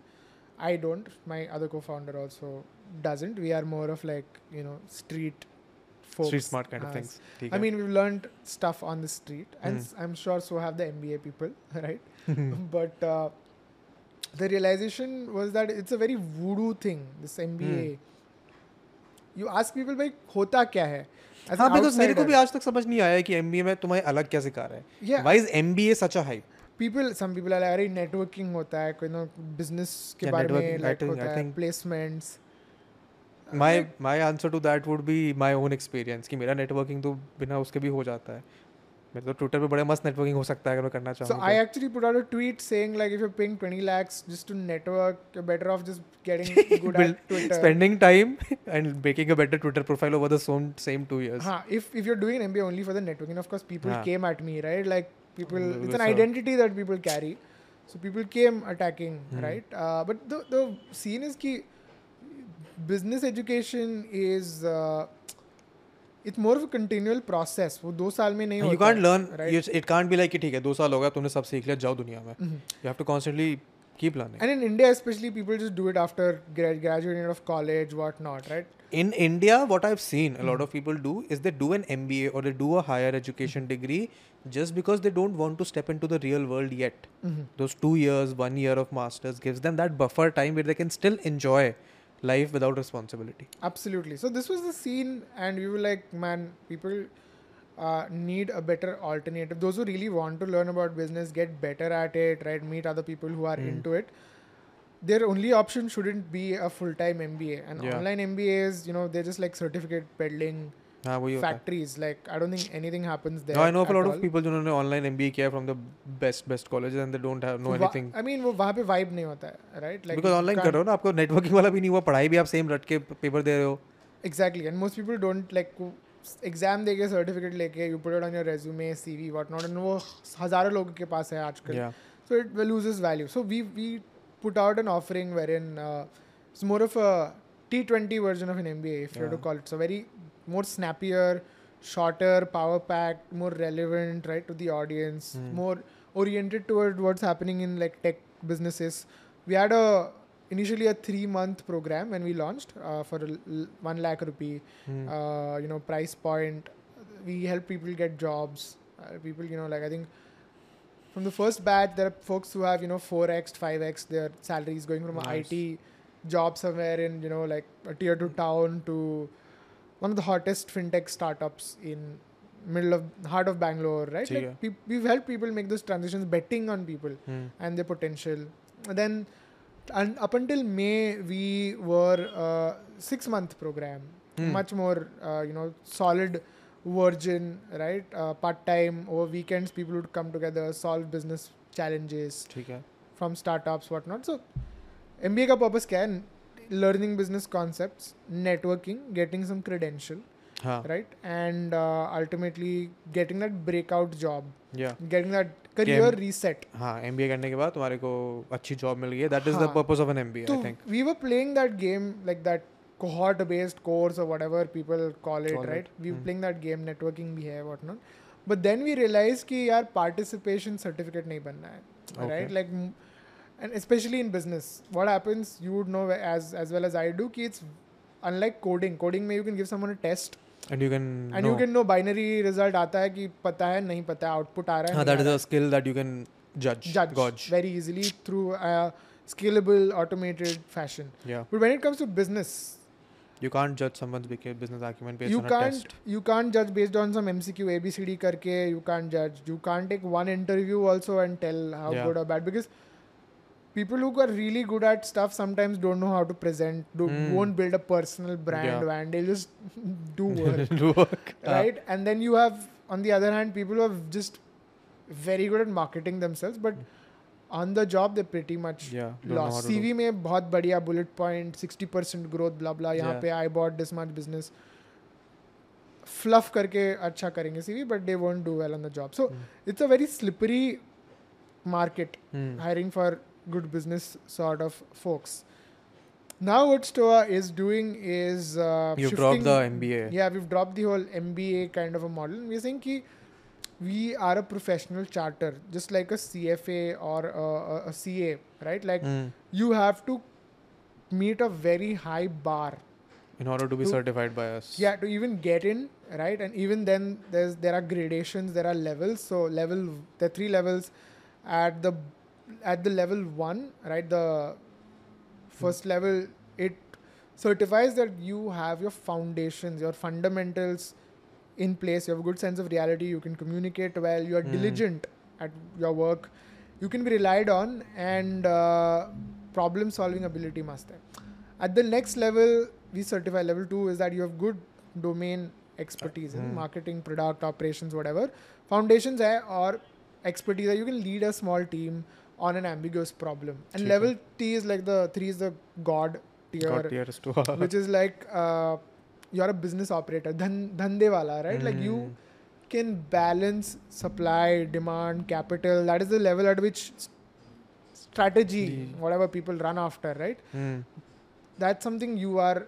I don't. My other co-founder also doesn't. We are more of like you know street folks, street smart kind of uh, things. I mean, we've learned stuff on the street, and mm. I'm sure so have the MBA people, right? but uh, the realization was that it's a very voodoo thing. This MBA hmm. You ask people भाई होता क्या है? हाँ because मेरे को भी आज तक समझ नहीं आया कि एम बी ए में तुम्हें अलग क्या सिखा रहा है। Why is M B A such a people some people are अरे नेटवर्किंग होता है कोई ना बिज़नेस के बारे में लाइक होता है placements my my answer to that would be my own experience कि मेरा नेटवर्किंग तो बिना उसके भी हो जाता है। मतलब तो ट्विटर पे बड़े मस्त नेटवर्किंग हो सकता है अगर मैं करना चाहूँ so I actually put out a tweet saying like if you ping 20 lakh just to network you better off just getting good at Twitter spending time and making a better Twitter profile over the same same 2 years हाँ if if you are doing MBA only for the networking of course people came at me right like people it's an identity that people carry so people came attacking right but the scene is की business education is it's more of continual process वो दो साल में नहीं you can't learn it can't be like कि ठीक है दो साल हो तुमने सब सीख लिया जाओ दुनिया में। You have to constantly keep learning and in India specially people just do it after graduation of college what not right in India what I seen a of people do is they do an MBA और they do a higher education degree just because they don't want to step into the real world yet though two years one year of masters gives them that buffer time where they can still enjoy life without responsibility. Absolutely. So this was the scene, and we were like, man, people uh, need a better alternative. Those who really want to learn about business, get better at it, right? Meet other people who are Mm. into it. Their only option shouldn't be a full-time MBA. And Yeah. online MBAs, you know, they're just like certificate peddling हाँ वही होता है. factories. Like I don't think anything happens there. No, I know of a at lot all. of people जिन्होंने online MBA किया from the best best colleges and they don't have know So वा- anything. I mean, वो वहाँ पे vibe नहीं होता है, right? Like because you online can't- कर रहे हो ना आपको नेटवर्किंग वाला भी नहीं हुआ पढ़ाई भी आप सेम रट के पेपर दे रहे हो Exactly, and most people don't like वो एग्जाम देके सर्टिफिकेट लेके you put it on your resume CV what not and वो हजारों लोगों के पास है आजकल yeah so it loses value so we we put out an offering wherein uh, it's more of a T20 version of an MBA, if you were to Yeah. call it. So very more snappier, shorter, power packed, more relevant, right, to the audience, Hmm. more oriented toward what's happening in like tech businesses. We had a initially a three month program when we launched uh, for l- one lakh rupee, Hmm. uh, you know, price point. We help people get jobs. Uh, people, you know, like I think from the first batch, there are folks who have, you know, 4x, 5x their salaries going from Nice. IT job somewhere in, you know, like a tier two town to one of the hottest fintech startups in middle of heart of Bangalore, right? ठीक Like, peop we've helped people make those transitions, betting on people Hmm. and their potential. And then, and up until May, we were a six month program, Hmm. much more, uh, you know, solid virgin, right? Uh, Part time over weekends, people would come together, solve business challenges ठीक है from startups, whatnot. So, MBA का purpose क्या है? Learning business concepts, networking, getting some credential, हाँ right? And uh, ultimately getting that breakout job, या getting that career Game- reset. हाँ M करने के बाद तुम्हारे को अच्छी जॉब मिल गई है दैट इज़ द हाँ. Purpose of an M B So I think we were playing that game like that cohort based course or whatever people call it, Call it, right? We were hmm. playing that game, networking भी है whatnot. But then we realized कि यार participation certificate नहीं बनना है, Okay. right? Like, and especially in business, what happens? You would know as as well as I do कि it's unlike coding. Coding में you can give someone a test and you can and you can know binary result आता है कि पता है नहीं पता है output आ रहा है हाँ नहीं दैट आ इज रहा a skill that you can जज है. judge gauge very easily through a scalable automated fashion. या But when it comes to business, you can't judge someone's beca- business acumen based you on a can't test you can't judge based on some MCQ ABCD करके you can't judge you can't take one interview also and tell how Yeah. good or bad because people who are really good at stuff sometimes don't know how to present do, Mm. won't build a personal brand Yeah. and they'll just do work do work Ah, right and then you have on the other hand people who are just very good at marketing themselves but on the job they're pretty much yeah don't know how loss to do. CV में बहुत बढ़िया bullet point 60 percent growth ब्ला ब्ला यहाँ Yeah. पे I bought this much business fluff करके अच्छा करेंगे CV but they won't do well on the job so Hmm. It's a very slippery market Hmm. hiring for good business sort of folks. Now what stoa is doing is uh, you've shifting- dropped the mba yeah we've dropped the whole mba kind of a model. We're saying ki we are a professional charter just like a cfa or a, a, a ca right? Like Hmm. you have to meet a very high bar in order to be To- certified by us. Yeah to even get in right? And even then there's there are gradations there are levels. So level there are three levels. At the at the level one right? The first level it certifies that you have your foundations your fundamentals in place. You have a good sense of reality. You can communicate well. You are Hmm. diligent at your work. You can be relied on and uh, problem solving ability must hai at the next level we certify level 2 is that you have good domain expertise in Hmm. marketing product operations whatever. Foundations hai or expertise you can lead a small team on an ambiguous problem. And level T is like the three is the god tier, god which is like uh, you're a business operator, dhan wala, right? Mm. Like you hmm. can balance supply, demand, capital. That is the level at which strategy, whatever people run after, right? Mm. That's something you are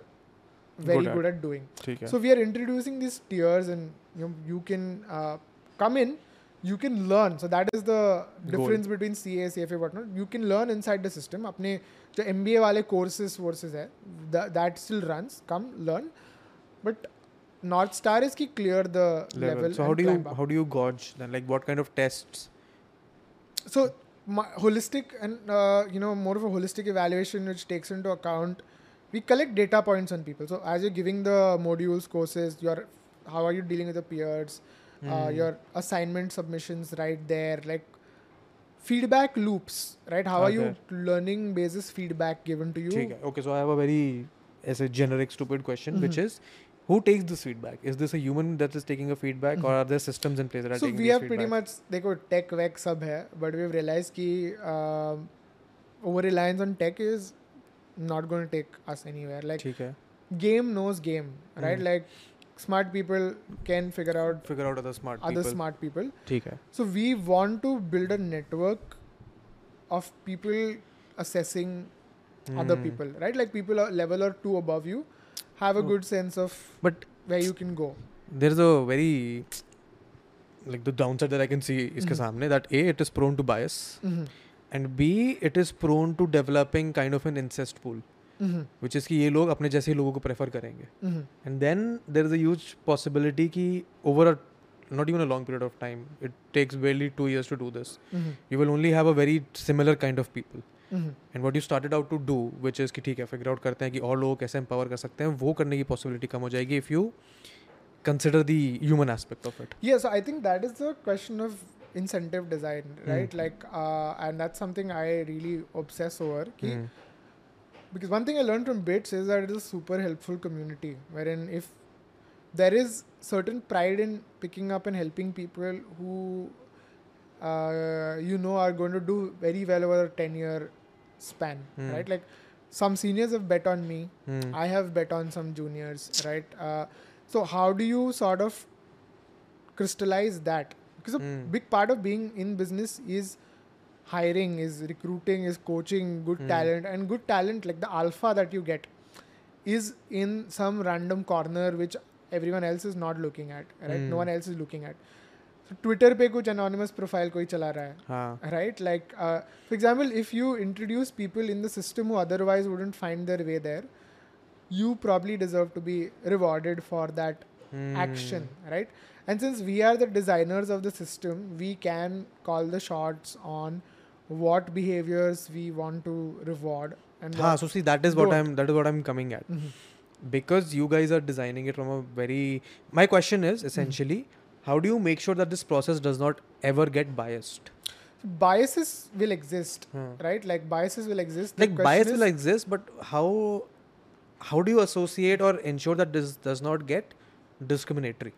very good at, good at doing. So we are introducing these tiers, and you you can uh, come in you can learn so that is the difference between CA CFA whatnot you can learn inside the system अपने जो MBA वाले courses courses है that, that still runs come learn but North Star is कि clear the level, level so how and do you climb up. how do you gauge then like what kind of tests so my, holistic and uh, you know more of a holistic evaluation which takes into account we collect data points on people so as you're giving the modules courses you're how are you dealing with the peers uh, Hmm. your assignment submissions right there like feedback loops right how are you Okay. learning basis feedback given to you ठीक है okay so I have a very as a generic stupid question which Mhm. is who takes this feedback is this a human that is taking a feedback or Mhm. are there systems in place that are so taking we this have pretty feedback? much देखो tech वेक सब है but we've realized कि um, over reliance on tech is not going to take us anywhere like ठीक है game knows game right Mhm. like smart people can figure out figure out other smart other people smart people ठीक है so we want to build a network of people assessing other Hmm. people right like people a level or two above you have a Oh. good sense of But where you can go there's a very like the downside that I can see इसके Mhm. सामने that a it is prone to bias mm-hmm. and b it is prone to developing kind of an incest pool which is कि ये लोग अपने जैसे लोगों को prefer करेंगे। And then there is a possibility कि over not even a long period of time it takes barely two years to do this you will only have a very similar kind of people and what you started out to do which is कि ठीक है figure out करते हैं कि और लोग कैसे empower कर सकते हैं वो करने की पॉसिबिलिटी कम हो जाएगी if you consider the human aspect of it yes I think that is the question of incentive design right like and that something I really obsess over की Because one thing I learned from Bits is that it is a super helpful community, wherein if there is certain pride in picking up and helping people who uh, you know are going to do very well over a 10 year span, Hmm. right? Like, some seniors have bet on me, Hmm. I have bet on some juniors, right? Uh, so how do you sort of crystallize that? Because a Hmm. big part of being in business is hiring, is recruiting, is coaching good Hmm. talent, and good talent like the alpha that you get is in some random corner which everyone else is not looking at, right? Hmm. No one else is looking at. So Twitter पे कुछ anonymous profile कोई चला रहा है हाँ right like uh, for example if you introduce people in the system who otherwise wouldn't find their way there you probably deserve to be rewarded for that Hmm. action right and since we are the designers of the system we can call the shots on what behaviors we want to reward and what, so see that is what don't. I'm that is what I'm coming at Mhm. because you guys are designing it from a very my question is essentially how do you make sure that this process does not ever get biased biases will exist Hmm. right like biases will exist like bias will exist but how how do you associate or ensure that this does not get discriminatory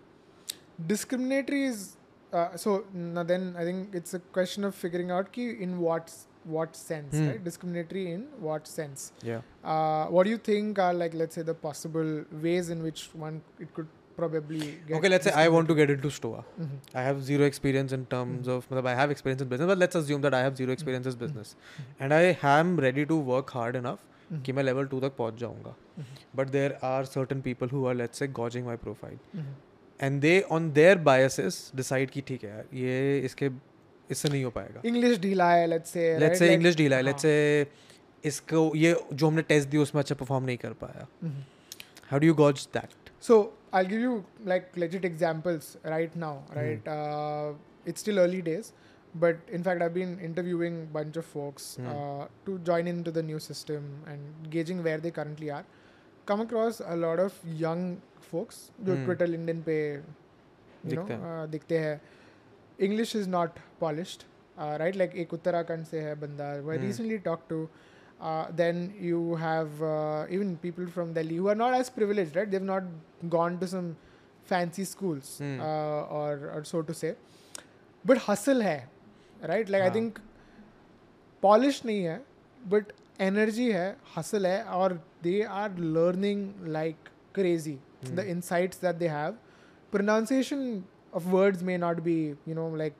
discriminatory is uh, so now then i think it's a question of figuring out ki in what s- what sense Hmm. right discriminatory in what sense yeah uh, what do you think are like let's say the possible ways in which one it could probably get okay let's say i want to get into stoa Mhm. i have zero experience in terms Mhm. of matlab, i have experience in business but let's assume that i have zero experience in Mhm. business and i am ready to work hard enough Mhm. कि मैं level to तक पहुंच जाऊंगा Mhm. But there are certain people who are let's say gauging my profile Mhm. and they on their biases decide की ठीक है यार ये इसके इससे नहीं हो पाएगा। इंग्लिश ढीला है इंग्लिश ढीला है। लेट्स से इसको ये जो हमने टेस्ट दिया उसमें अच्छा परफॉर्म नहीं कर पाया। How do you gauge that so I give you like legit examples right now right it's still early days but in fact I been interviewing bunch of folks to join in to the new system and gauging where they currently are come across a lot of young folks जो hmm. Twitter LinkedIn पे you know दिखते हैं। English is not polished right like एक उत्तराखंड से है बंदा। वो recently talk to then you have even people from Delhi who are not as privilege right they've not gone to some fancy schools और so to say but hustle है right like I think polish नहीं है but energy है hustle है और they are learning like crazy mm. the hmm. insights that they have. Pronunciation of words may not be, you know, like.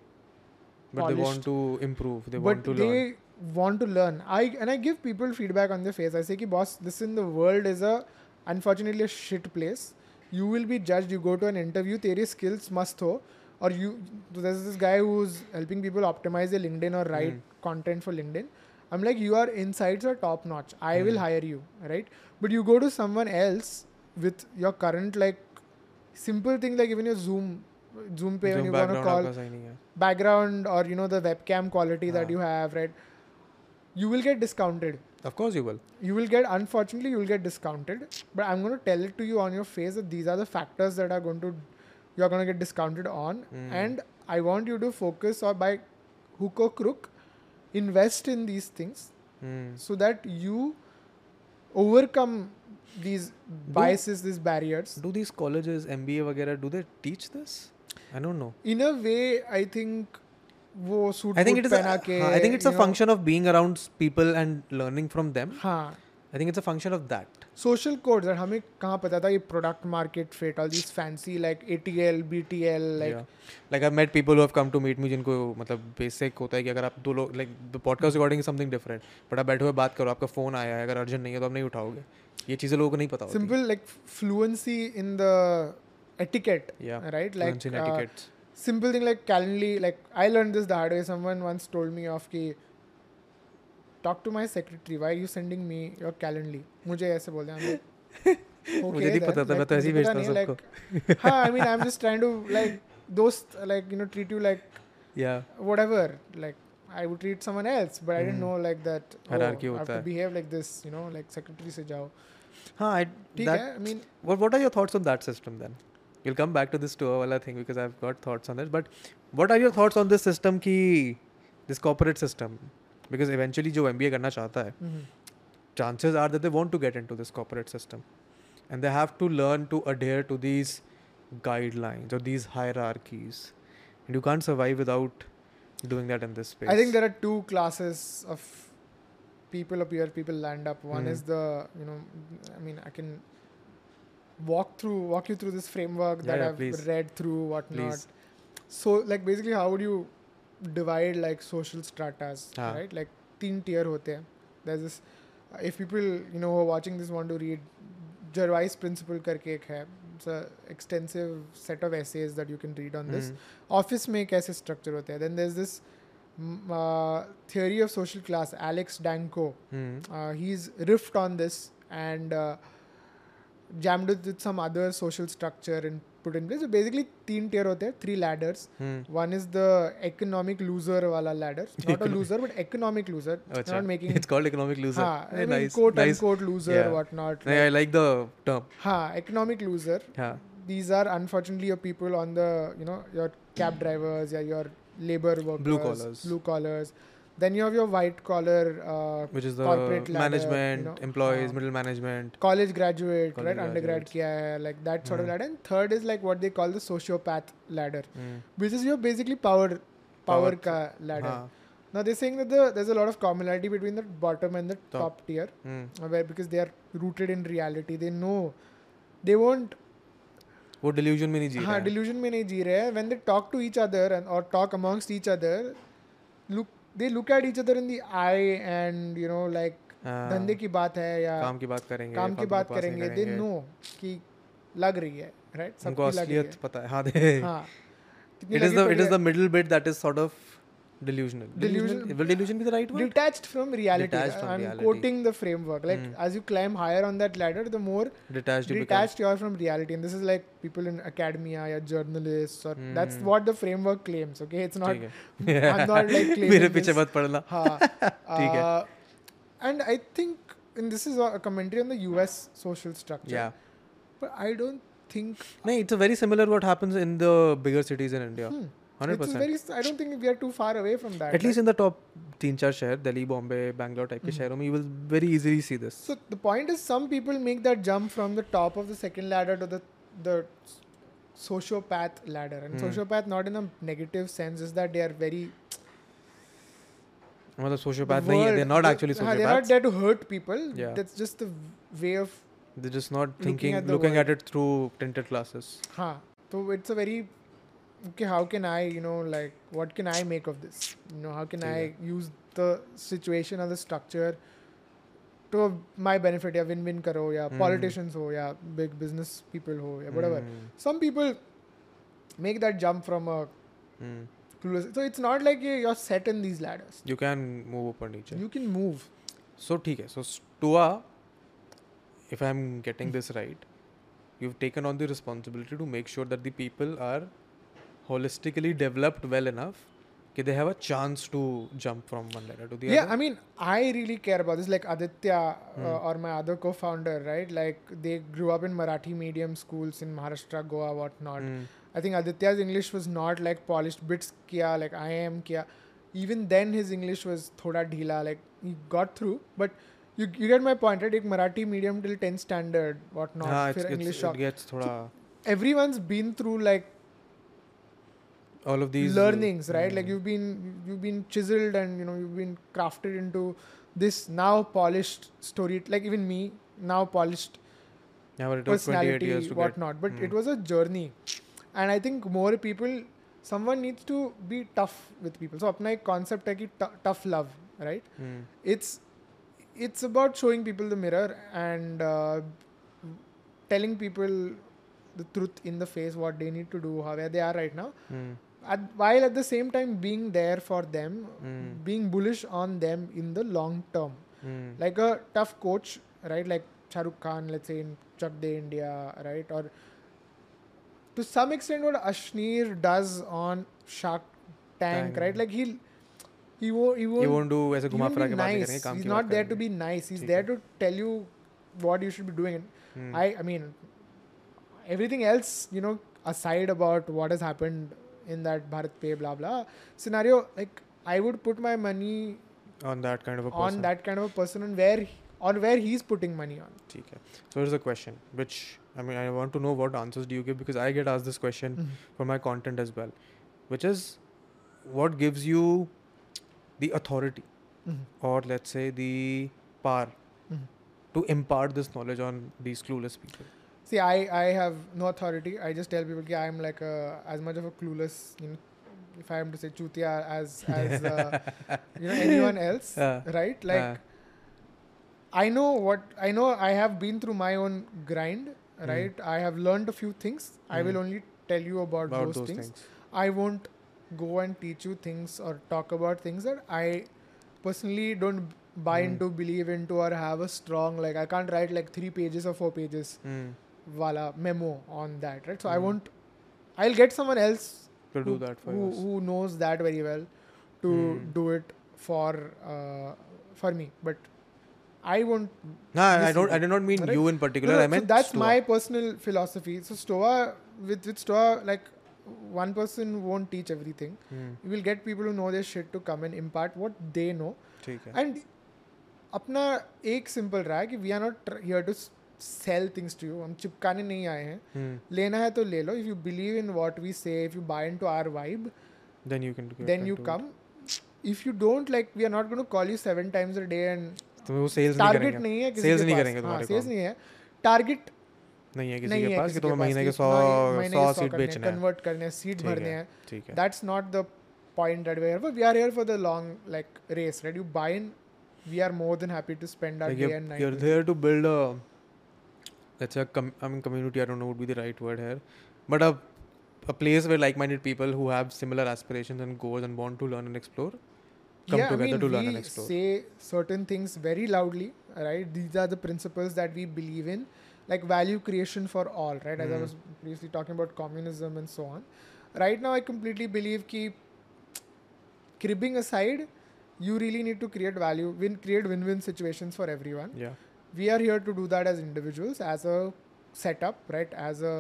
But polished, they want to improve. They want to learn. want to learn. I and I give people feedback on their face. I say, "Ki boss, this in the world is a unfortunately a shit place. You will be judged. You go to an interview. Theory skills must ho." Or you, there's this guy who's helping people optimize their LinkedIn or write mm. content for LinkedIn. I'm like, your insights are top notch. I mm. will hire you, right? But you go to someone else with your current like simple thing like even your Zoom Zoom pay Zoom when you want to call background or you know the webcam quality ah. that uh-huh. you have, right? You will get discounted. Of course you will. You will get unfortunately you will get discounted. But I'm gonna tell it to you on your face that these are the factors that are going to you're gonna get discounted on. Mm. And I want you to focus or by hook or crook, invest in these things mm. so that you overcome these biases these barriers do these colleges MBA वगैरह do they teach this I don't know in a way i think वो suit I think it is a, पहना के हाँ, I think it's a you know, function of being around s- people and learning from them हाँ I think it's a function of that. social codes that हमें कहाँ पता था ये product market fit all these fancy like ATL BTL like yeah. like I've met people who have come to meet me जिनको मतलब basic होता है कि अगर आप दो लोग like the podcast recording is something different but आप बैठे हुए बात करो आपका phone आया है अगर अर्जेंट नहीं है तो आप नहीं उठाओगे ये चीज़ें लोगों को नहीं पता simple like fluency in the etiquette right like simple thing like Calendly like I learn this the hard way someone once told me off की talk to my secretary why you sending me your Calendly मुझे ऐसे बोल दिया मुझे नहीं पता था मैं तो ऐसे ही भेजता सबको। हाँ I mean I am just trying to like दोस्त like you know treat you like या whatever like I would treat someone else, but mm. I didn't know like that. Oh, hierarchy होता है behave behave like this, you know, like secretary se jao. I I, that, I mean, what, what are your thoughts on that system then? you'll come back to this tour wala thing because i've got thoughts on this but what are your thoughts on this system ki this corporate system because eventually jo mba karna chahta hai mm-hmm. chances are that they want to get into this corporate system and they have to learn to adhere to these guidelines or these hierarchies and you can't survive without doing that in this space I think there are two classes of people up here. People land up. One Hmm. is the you know, I mean, I can walk through, walk you through this framework Yeah, that yeah, I've please. read through, whatnot. please So like basically, how would you divide like social stratas, हाँ. right? Like तीन tier होते हैं. There's this. If people you know who are watching this want to read, Gervais principle करके एक है. it's a extensive set of essays that you can read on this mm-hmm. Office में a structure. होते हैं then there's this mm, uh, theory of social class alex Danco mm. uh, he's riffed on this and uh, jammed it with some other social structure and put in place so basically तीन tier होते हैं three ladders Hmm. one is the economic loser वाला ladder not a Economic- loser but economic loser it's अच्छा. not making it's called economic loser हाँ, I Hey, mean, nice quote nice unquote loser Yeah. whatnot Yeah, I like the term हाँ economic loser yeah these are unfortunately your people on the you know your cab drivers yeah your labor workers collars. blue collars then you have your white collar uh, which is the corporate ladder, management you know, employees uh, middle management college graduate College right undergrad graduates. kiya hai like that sort of Hmm. ladder and third is like what they call the sociopath ladder Hmm. which is your basically power power, Power ka ladder हाँ. now they're saying that the, there's a lot of commonality between the bottom and the Top. top, tier Hmm. uh, where because they are rooted in reality they know they won't वो delusion में नहीं जी हाँ रहे हैं delusion में नहीं जी रहे हैं when they talk to each other and or talk amongst each other look they look at each other in the eye and you know like धंधे की बात है या काम की बात करेंगे काम की बात करेंगे दे नो कि लग रही है राइट सबको असलियत पता है। हाँ दे हाँ। It is the it is the middle bit that is sort of that is sort of delusional Delusion- will delusion be the right word detached from reality Detached from i'm reality. quoting the framework like Hmm. as you climb higher on that ladder the more detached you become detached you are from reality and this is like people in academia or journalists or that's Hmm. what the framework claims okay it's not ठीक है i'm not like claiming मेरे पीछे this. मत पड़ना हाँ, ठीक है। uh, and I think, and this is a commentary on the US social structure. yeah But I don't think. नहीं it's a very similar what happens in the bigger cities in India Hmm, 100 it's very. I don't think we are too far away from that. at least in the top तीन चार शहर Delhi Bombay Bangalore type के Mhm. शहरों में you will very easily see this So the point is, some people make that jump from the top of the second ladder to the the sociopath ladder, and Hmm. sociopath not in a negative sense is that they are very. मतलब the sociopath नहीं है world- they're not the- actually हाँ, they're not sociopaths there to hurt people. Yeah. That's just the way of they're just not Looking thinking at the looking world. at it okay how can i you know like what can i make of this you know how can yeah. i use the situation or the structure to my benefit Yeah, win win करो या mm. politicians हो या big business people हो या whatever mm. some people make that jump from a mm. clueless so it's not like you're set in these ladders you can move up on each you can move so ठीक है so Stoa if I'm getting this right you've taken on the responsibility to make sure that the people are holistically developed well enough that they have a chance to jump from one letter to the yeah, other. Yeah, I mean, I really care about this. Like Aditya uh, hmm. or my other co-founder, right? Like they grew up in Marathi medium schools in Maharashtra, Goa, whatnot. Hmm. I think Aditya's English was not like polished bits kia, like I am kia. Even then, his English was thoda dhila. Like he got through, but. You, you get my point, right? Like Marathi medium till 10th standard, whatnot. Ah, it's, it's, English it gets thoda... So everyone's been through like all of these uh, learnings, right? Like you've been you've been chiseled and you know you've been crafted into this now polished story like even me now polished Yeah, it personality years to get. whatnot but Hmm. it was a journey and i think more people someone needs to be tough with people so apna ek concept hai ki tou- tough love right Hmm. it's it's about showing people the mirror and uh, telling people the truth in the face what they need to do how where they are right now Hmm at, while at the same time being there for them, mm. being bullish on them in the long term. Mm. Like a tough coach, right? Like Shahrukh Khan, let's say in Chak India, right? Or to some extent, what Ashneer does on Shark Tank, right? Like he'll he won't he won't, he won't do ऐसे घुमा फिरा he's not there to be nice he's there to tell you what you should be doing hmm. I I mean everything else you know aside about what has happened in that Bharat Pay blah blah scenario, like I would put my money on that kind of a person. on that kind of a person and where on where he's putting money on. Okay. So here's a question, which I mean I want to know what answers do you give because I get asked this question mm-hmm. for my content as well, which is what gives you the authority mm-hmm. or let's say the power mm-hmm. to impart this knowledge on these clueless people See, I, I have no authority. I just tell people that I'm like a, as much of a clueless, you know, if I am to say chutia as as uh, you know anyone else, Uh, right? Like uh, I know what I know. I have been through my own grind, Hmm. right? I have learned a few things. I will Mm. only tell you about, about those, those things. things. I won't go and teach you things or talk about things that I personally don't buy Mm. into, believe into, or have a strong like. I can't write like three pages or four pages Mm wala memo on that, right? So I Mm. won't. I'll get someone else To who, do that for who, us. who knows that very well to Mm. do it for uh, for me, but I won't. No, I this don't. I is- did not mean right? you in particular. No, no, I meant so that's Stoa. my personal philosophy. So Stoa with with Stoa, like one person won't teach everything. Hmm, You will get people who know their shit to come and impart what they know. ठीक है. And अपना एक simple रहा है कि we are not here to sell things to you हम चिपकाने नहीं आए हैं। Hmm. लेना है तो ले लो। If you believe in what we say if you buy in to our vibe then you can then you come if you don't like we are not going to call you seven times a day and तो वो sales target नहीं है किसी sales नहीं करेंगे तुम्हारे sales नहीं है। टारगेट नहीं है किसी के पास कि तुम्हें महीने के 100 100 सीट बेचने हैं। कन्वर्ट करने हैं सीट भरने हैं। That's not the point that we are we are here for the long like race right you buy in we are more than happy to spend our day and night you are there to build a let's say a com- I mean community I don't know would be the right word here but a a place where like-minded people who have similar aspirations and goals and want to learn and explore come yeah, I together mean, to learn and explore say certain things very loudly, right? These are the principles that we believe in, like value creation for all, right? As I Mm. was previously talking about communism and so on. Right now, I completely believe कि cribbing aside, you really need to create value, win, create win-win situations for everyone. yeah we are here to do that as individuals as a setup right as a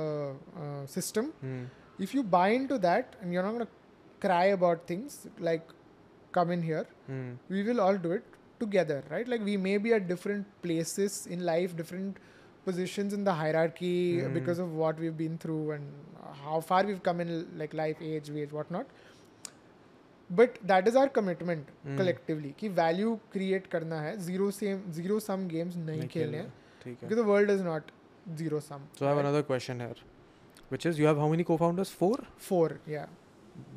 uh, system Hmm. if you buy into that and you're not going to cry about things like come in here Hmm. we will all do it together right like we may be at different places in life different positions in the hierarchy Mm. because of what we've been through and how far we've come in like life age wage whatnot but that is our commitment collectively कि value create करना है। Zero same zero sum games नहीं, खेलने हैं। ठीक है। The world is not zero sum so I have another question here which is you have how many cofounders four four या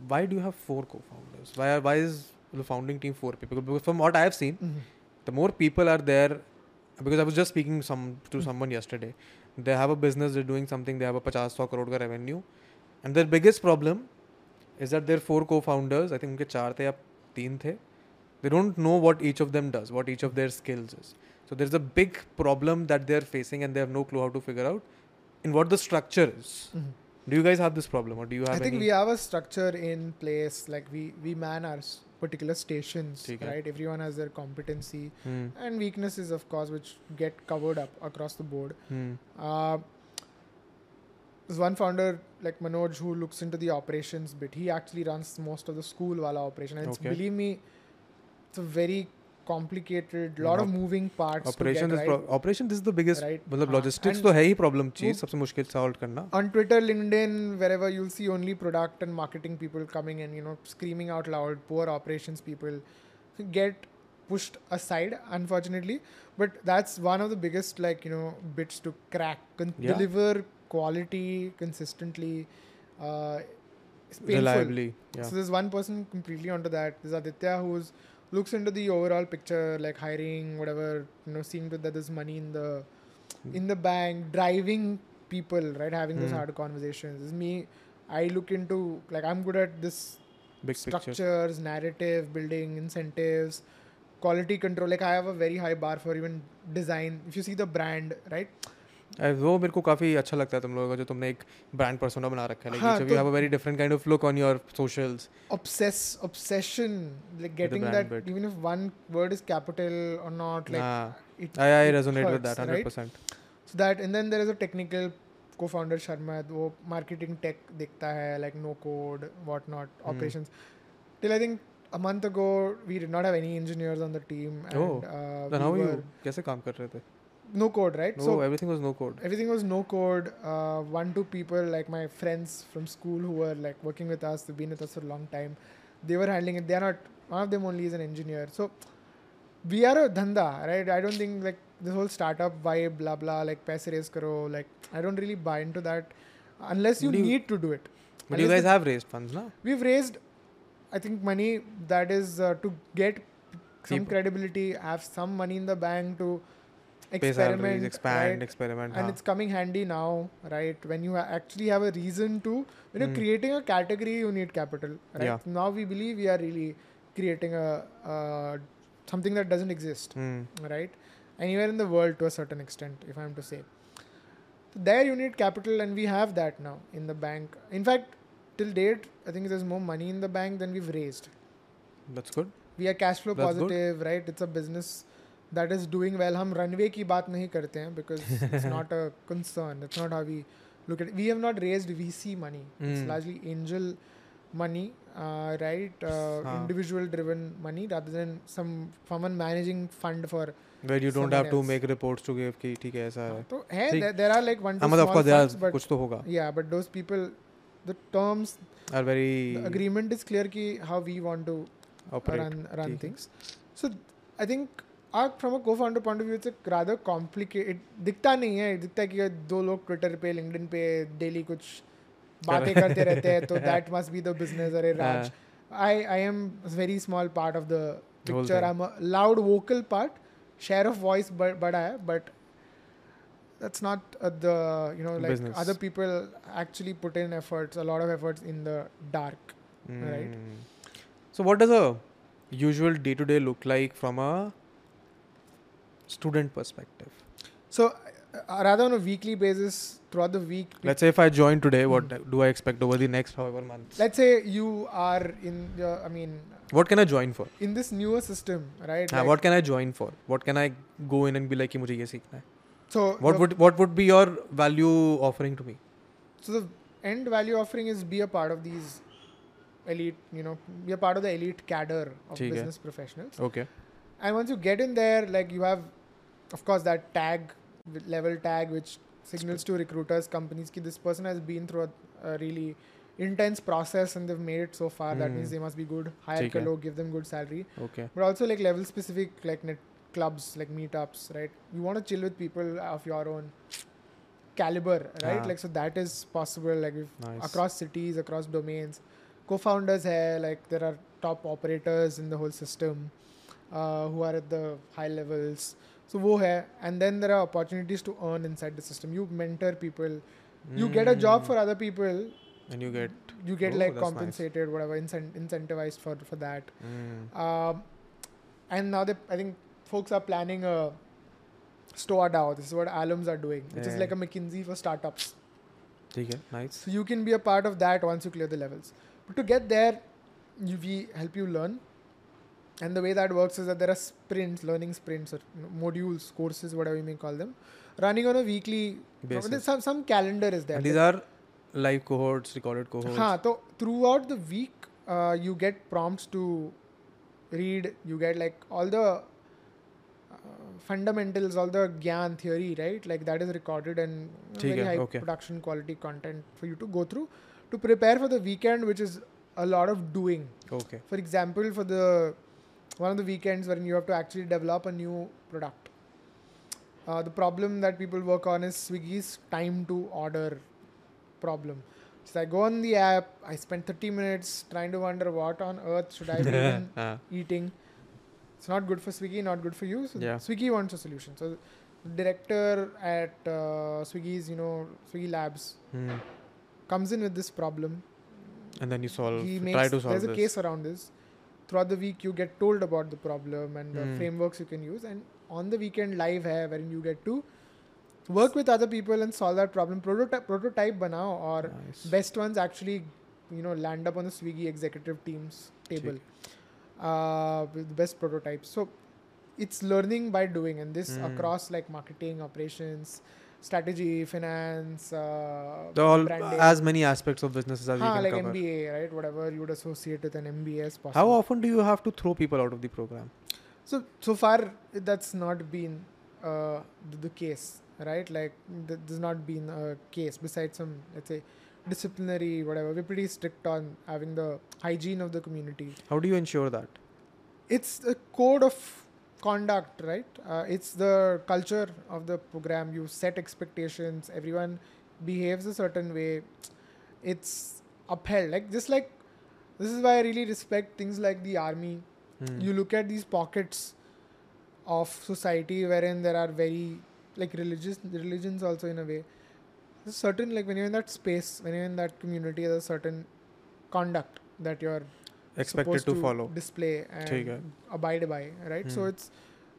why do you have four cofounders why are why is the founding team four people because from what I have seen the more people are there because I was just speaking some to someone yesterday they have a business doing something they have a पचास सौ करोड़ का revenue and their biggest problem is that their four co-founders I think उनके चार थे या तीन थे they don't know what each of them does what each of their skills is so there's a big problem that they're facing and they have no clue how to figure out in what the structure is do you guys have this problem or do you have I think any we have a structure in place like we we man our s- particular stations ठीक है. right everyone has their competency Hmm, and weaknesses of course which get covered up across the board hmm, uh, there's one founder like Manoj who looks into the operations bit he actually runs most of the school wala operation and it's, Okay. believe me it's a very complicated lot of Op- moving parts operation to is get pro- right. operation this is the biggest right मतलब हाँ, logistics and तो है ही problem चीज वो- सबसे मुश्किल solve करना on Twitter, LinkedIn, wherever you'll see only product and marketing people coming and you know screaming out loud. Poor operations people get pushed aside, unfortunately. But that's one of the biggest, like, you know, bits to crack. Con- Yeah. Deliver quality consistently. Uh. Reliably. Yeah. So there's one person completely onto that. There's Aditya who's looks into the overall picture, like hiring, whatever, you know, seeing to that there's money in the in the bank, driving people, right? Having those Hmm. hard conversations. This is me. I look into like I'm good at this Big picture. structures, narrative, building, incentives, quality control. Like I have a very high bar for even design. If you see the brand, right? Uh, वो मेरे को काफ़ी अच्छा लगता है तुम लोगों का जो तुमने एक ब्रांड पर्सोना बना रखा है हाँ, लाइक यू तो- have a very different kind of look on your socials Obsess, obsession, like getting brand that. bit. Even if one word is capital or not, like हाँ it, I I it resonate with hurts, that right? 100%. So that and then there is a technical co-founder Sharma वो marketing tech देखता है like no code what not Hmm. operations till I think a month ago we did not have any engineers on the team and Oh, uh, Then we how were you कैसे काम कर रहे थे? No code right? No, so everything was no code. everything was no code. Uh, one two people like my friends from school who were like working with us they've been with us for a long time. They were handling it. They're not one of them only is an engineer. So we are a dhanda right? I don't think like this whole startup vibe blah blah like paise raise karo like i don't really buy into that unless you need to do it. But you guys the- have raised funds, na? we've raised i think money that is uh, to get some People. credibility have some money in the bank to experiment expand, right? experiment. and it's coming handy now right when you actually have a reason to when you're Hmm. creating a category you need capital right Yeah. now we believe we are really creating a uh, something that doesn't exist Hmm. right anywhere in the world to a certain extent if i'm to say there you need capital and we have that now in the bank in fact till date i think there's more money in the bank than we've raised That's good. we are cash flow That's good. positive right it's a business that is doing well हम runway की बात नहीं करते हैं because it's not a concern that's not how we look at it we have not raised VC money it's Mm. largely angel money uh, right uh, हाँ. individual driven money rather than some someone managing fund for Where you don't Someone have to else. make reports to give कि ठीक है ऐसा है. तो है ठीक. there, there are like one हाँ two मतलब of small course there funds are but कुछ तो होगा. yeah but those people the terms Are very the agreement is clear कि how we want to operate. run run ठीक है. things. So I think our, from a co-founder point of view, it's a rather complicated. दिखता नहीं है दिखता है कि दो लोग ट्विटर पे लिंक्डइन पे डेली कुछ बातें करते रहते हैं तो that must be the business अरे Raj I I am very small part of the picture. I am a loud vocal part share of voice बड़ा है but that's not uh, the you know like Business. other people actually put in efforts a lot of efforts in the dark right. Mm. So what does a usual day to day look like from a student perspective? So, uh, uh, rather on a weekly basis, throughout the week. Let's say if I join today, what mm-hmm. do I expect over the next however months? Let's say you are in, your, I mean. What can I join for? In this newer system, right? Yeah, like, what can I join for? What can I go in and be like. So. What the, would what would be your value offering to me? So the end value offering is be a part of these elite, you know, be a part of the elite cadre of business professionals. Okay. And once you get in there, like you have, of course, that tag level tag which signals to recruiters, companies, ki this person has been through a, a really intense process and they've made it so far. Mm. That means hmm. they must be good. Hire kalo, give them good salary. Okay. But also like level specific, like net clubs, like meetups, right? You want to chill with people of your own caliber, right? Ah. Like so that is possible. Like nice. across cities, across domains, co-founders here. Like there are top operators in the whole system. Uh, who are at the high levels. So wo hai. And then there are opportunities to earn inside the system. You mentor people. You get a job for other people. And you get you get oh, like compensated nice. whatever incent- incentivized for for that. Mm. um, and now they i think folks are planning a Stoa DAO. this is what alums are doing which yeah. is like a mckinsey for startups. okay nice. So you can be a part of that once you clear the levels. But to get there you, we help you learn and the way that works is that there are sprints, learning sprints or modules, courses, whatever you may call them, running on a weekly basis. Some, some calendar is there. And these are live cohorts, recorded cohorts. Haan, so throughout the week, uh, you get prompts to read, you get like all the uh, fundamentals, all the Gyan theory, right? Like that is recorded and very high okay. production quality content for you to go through to prepare for the weekend, which is a lot of doing. Okay. For example, for the one of the weekends when you have to actually develop a new product. Uh, the problem that people work on is Swiggy's time to order problem. So I go on the app, I spend 30 minutes trying to wonder what on earth should I be Uh, eating. It's not good for Swiggy, not good for you. So Yeah. Swiggy wants a solution. So the director at uh, Swiggy's, you know, Swiggy Labs hmm. comes in with this problem. And then you solve. he try makes to solve there's a case around this. Throughout the week, you get told about the problem and the Hmm. frameworks you can use. And on the weekend, live hai, wherein you get to work with other people and solve that problem. Prototype, prototype banao or Nice. best ones actually, you know, land up on the Swiggy executive team's table uh, with the best prototypes. So it's learning by doing, and this Hmm. across like marketing, operations, strategy, finance, uh, They're all branding. as many aspects of businesses as Haan, you can like cover. MBA, right? Whatever you would associate with an MBA as possible. How often do you have to throw people out of the program? So so far, that's not been uh, the, the case, right? Like th- there's not been a case besides some let's say disciplinary whatever. We're pretty strict on having the hygiene of the community. How do you ensure that? It's a code of conduct, right? Uh, it's the culture of the program. You set expectations. Everyone behaves a certain way. It's upheld. Like just like this is why I really respect things like the army Hmm. you look at these pockets of society wherein there are very like religious religions also in a way there's certain like when you're in that space when you're in that community there's a certain conduct that you're expected to, to, follow display and abide by right hmm. so it's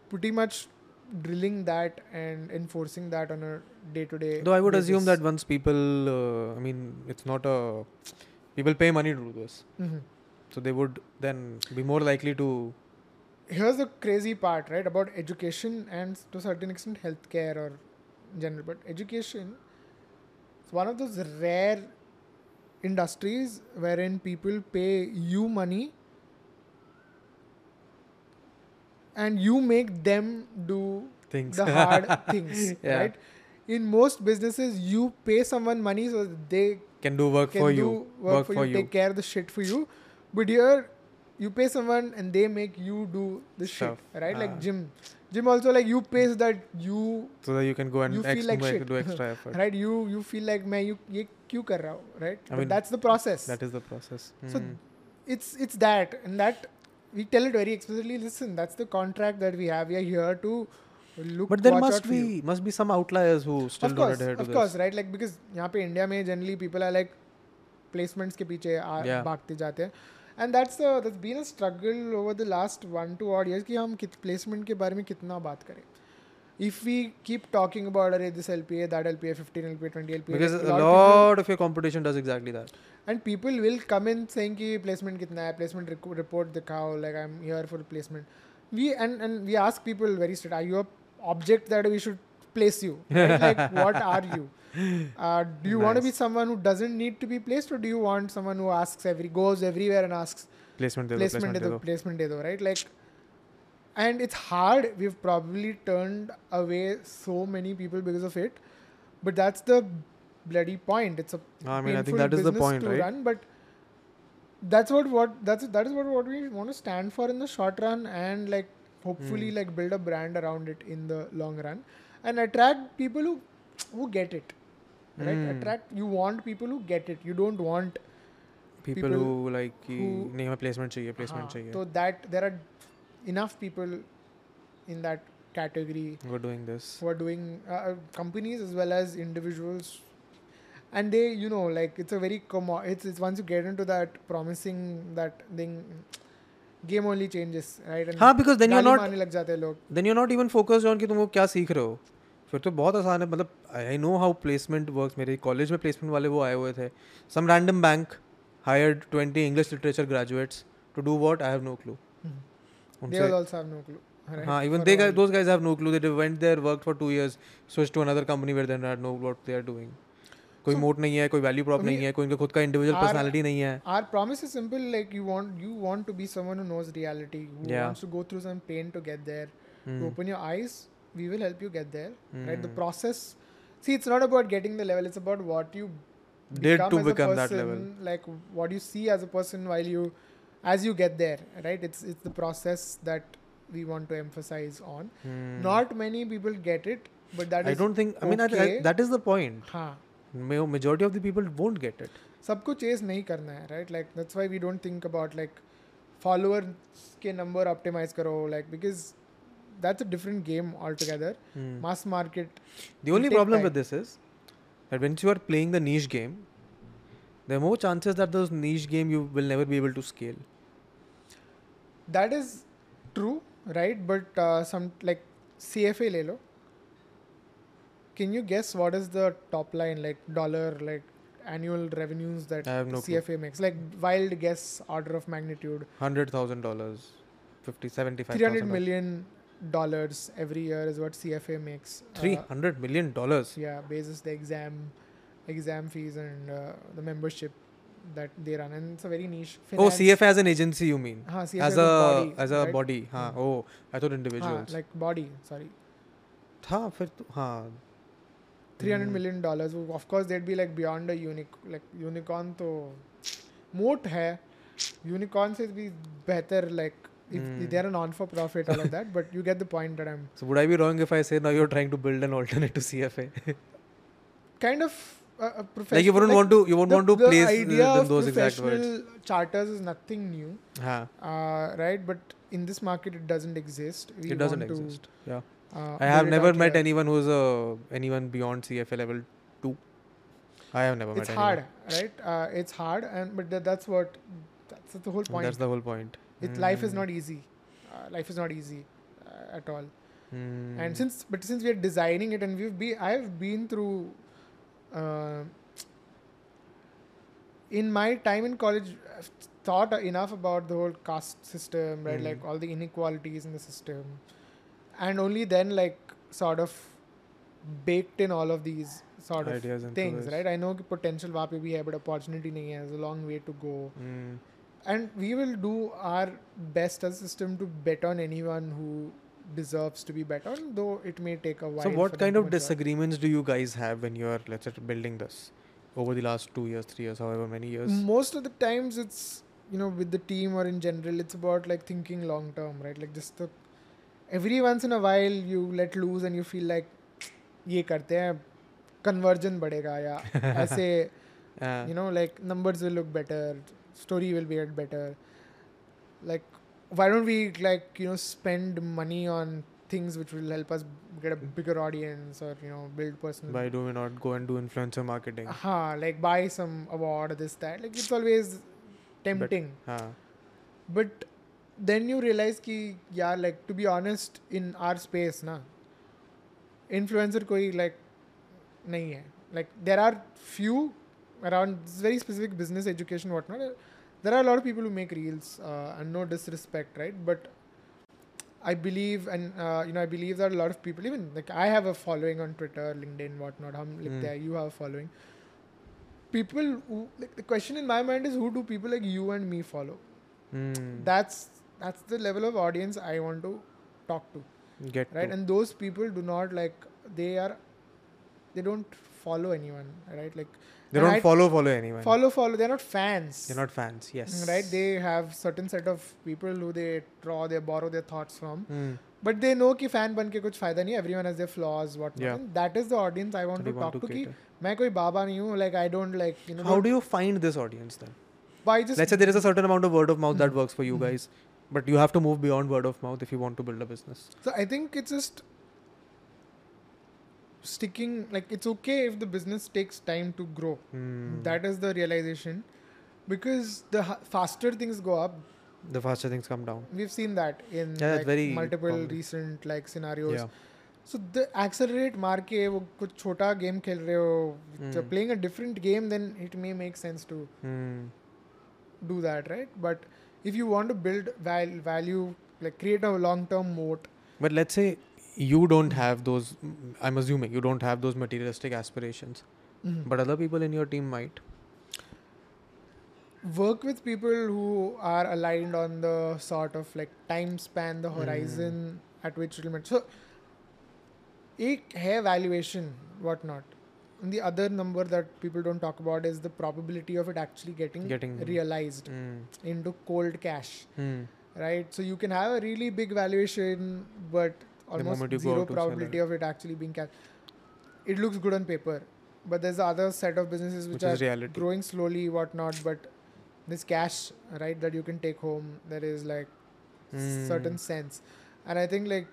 pretty much drilling that and enforcing that on a day to day though i would basis. assume that once people uh, i mean it's not a people pay money to do this mm-hmm. so they would then be more likely to here's the crazy part right about education and to a certain extent healthcare or general but education it's one of those rare industries wherein people pay you money and you make them do Things. the hard things, Yeah. right? In most businesses, you pay someone money so they can do work can for do you. work, for, you, take care of the shit for you. But here, you pay someone and they make you do the Stuff. shit, right? Like Ah. gym, gym also like you pays that you so that you can go and you feel like shit. do extra effort. right? You you feel like man, you ye क्यों कर right? I mean, that's the process. That is the process. So hmm. it's it's that and that we tell it very explicitly. Listen, that's the contract that we have. We are here to look. But there must be you. must be some outliers who still don't adhere to of this. Of course, right? Like because यहाँ पे India, generally people are like placements के पीछे ah, yeah. भागते जाते and that's a that's been a struggle over the last one two odd years कि हम कित placement के बारे में कितना बात करें if we keep talking about अरे this LPA that LPA 15 LPA 20 LPA Because a lot lot of your competition does exactly that. and people will come in saying कि placement कितना है placement report दिखाओ like I'm here for placement we and and we ask people very straight are you a object that we should place you right? like what are you? Uh, do you want to be someone who doesn't need to be placed or do you want someone who asks every goes everywhere and asks Placement de placement placement de do, placement de do, right? Like and it's hard. We've probably turned away so many people because of it but that's the bloody point. It's a I mean, I think that is the business point, to right? run, but that's what what that's that is what what we want to stand for in the short run and like hopefully Hmm. like build a brand around it in the long run and attract people who who get it right Hmm. attract you want people who get it you don't want People, people who like कि who- नहीं हमें placement चाहिए placement हाँ, चाहिए. so that there are enough people in that category We're doing this. who are doing uh, companies as well as individuals and they you know like it's a very commo it's, it's once you get into that promising that thing game only changes right and हाँ because then you're गाली not मारने लग जाते हैं लोग then you're not even focused on कि तुम वो क्या सीख रहे हो फिर तो बहुत आसान है मतलब I know how placement work मेरे कॉलेज में प्लेसमेंट वाले वो आए हुए थे। Some random bank hire twenty English literature graduates to do what I have no clue हाँ even they those guys have no clue they went there work for two years switch to another company where there no what they are doing कोई moat नहीं है कोई value prop नहीं है कोई इनका खुद का इंडिविजुअल पर्सनालिटी नहीं है। Our promise is simple like you want you want to be someone who knows reality who wants to go through some pain to get there open your eyes we will help you get there right the Hmm. process see it's not about getting the level it's about what you Did become to as a become that person, level. like what you see as a person while you as you get there, right? It's it's the process that we want to emphasize on. Hmm. Not many people get it, but that I is don't think. I mean, I, I, okay. that is the point. हाँ Ma- Majority of the people won't get it. सबको chase नहीं करना है right like that's why we don't think about like followers के number optimise करो like because that's a different game altogether. Mm. Mass market. The only problem time. with this is that once you are playing the niche game, there are more chances that those niche game you will never be able to scale. That is true, right? But uh, some like CFA lelo. Can you guess what is the top line like dollar like annual revenues that no CFA clue. makes? Like wild guess, order of magnitude. Hundred thousand dollars. 50 75 300 million dollars every year is what CFA makes Three Uh, hundred million dollars. yeah basis the exam exam fees and uh, the membership that they run and it's a very niche Oh, finance- CFA as an agency, you mean? हाँ, CFA as a body, as a right? body. हाँ. Hmm. Oh, I thought हाँ, individuals. like body sorry हाँ फिर तो हाँ 300 Hmm. million dollars of course they'd be like beyond a unic like unicorn तो moat है unicorn से भी बेहतर like if Hmm. they're a non for profit all of that but you get the point that I'm So would I be wrong if I say now you're trying to build an alternate to CFA? kind of a, a professional like you wouldn't want to you wouldn't the, want to the place idea uh, of those exact words. charters is nothing new हाँ, uh, right but in this market it doesn't exist we it doesn't exist. Yeah. uh, I have never met here. anyone who's a anyone beyond CFA level two. I have never it's met It's hard right uh, it's hard and but tha- that's what that's the whole point That's the whole point. it, life is Hmm. not easy uh, life is not easy uh, at all Hmm. and since but since we are designing it and we've been i've been through uh, in my time in college i've thought enough about the whole caste system right Mm. like all the inequalities in the system and only then like sort of baked in all of these sort of ideas into things this. right i know कि potential वहाँ पे भी है but opportunity नहीं है there's a long way to go Hmm. and we will do our best as a system to bet on anyone who deserves to be bet on though it may take a while So for what them kind to of mature. disagreements do you guys have when you're let's say building this over the last two years, three years, however many years? most of the times it's you know with the team or in general it's about like thinking long term right like just the every once in a while you let loose and you feel like ये करते हैं conversion बढ़ेगा या ऐसे Uh, you know like numbers will look better story will be better. Like why don't we like you know spend money on things which will help us get a bigger audience or you know build personal why do we not go and do influencer marketing? Huh like buy some award this that. Like it's always tempting. But, huh. but then you realize ki yeah like to be honest in our space na influencer koi like nahi hai. Like there are few around very specific business education whatnot there are a lot of people who make reels uh, and no disrespect right but i believe and uh, you know i believe that a lot of people even like i have a following on twitter linkedin whatnot hum mm. there. you have a following people who, like the question in my mind is who do people like you and me follow mm. that's that's the level of audience i want to talk to get right to. and those people do not like they are they don't follow anyone right like they and don't I- follow follow anyone. follow follow. They're not fans. They're not fans. Yes. right. They have certain set of people who they draw, they borrow their thoughts from, Hmm. but they know कि fan बन के कुछ फायदा नहीं. Everyone has their flaws, what Yeah. not. That is the audience I want So to they want talk to. to कि cater. मैं कोई बाबा नहीं हूँ. Like I don't like you know. How don't- do you find this audience then? by just Let's say there is a certain amount of word of mouth that Mhm. works for you Mhm. guys, but you have to move beyond word of mouth if you want to build a business. So I think it's just sticking like it's okay if the business takes time to grow. Hmm. That is the realization because the ha- faster things go up, the faster things come down. we've seen that in Yeah, it's like, very multiple common. recent like scenarios. Yeah. So the accelerate मार के वो कुछ छोटा game खेल रहे हो, Hmm. you're playing a different game, then it may make sense to Hmm. do that, right? But if you want to build val- value, like create a long-term moat, But let's say you don't have those. I'm assuming you don't have those materialistic aspirations, but other people in your team might. work with people who are aligned on the sort of like time span, the Hmm. horizon at which it will matter. So, एक है valuation, what not. And the other number that people don't talk about is the probability of it actually getting, Getting- realized Hmm. into cold cash, Hmm. right? So you can have a really big valuation, but almost moment you go zero out to sell probability of it actually being cash. It looks good on paper, but there's the other set of businesses which, Which are reality. growing slowly, whatnot. But this cash, right, that you can take home, there is like Hmm. certain sense, and I think like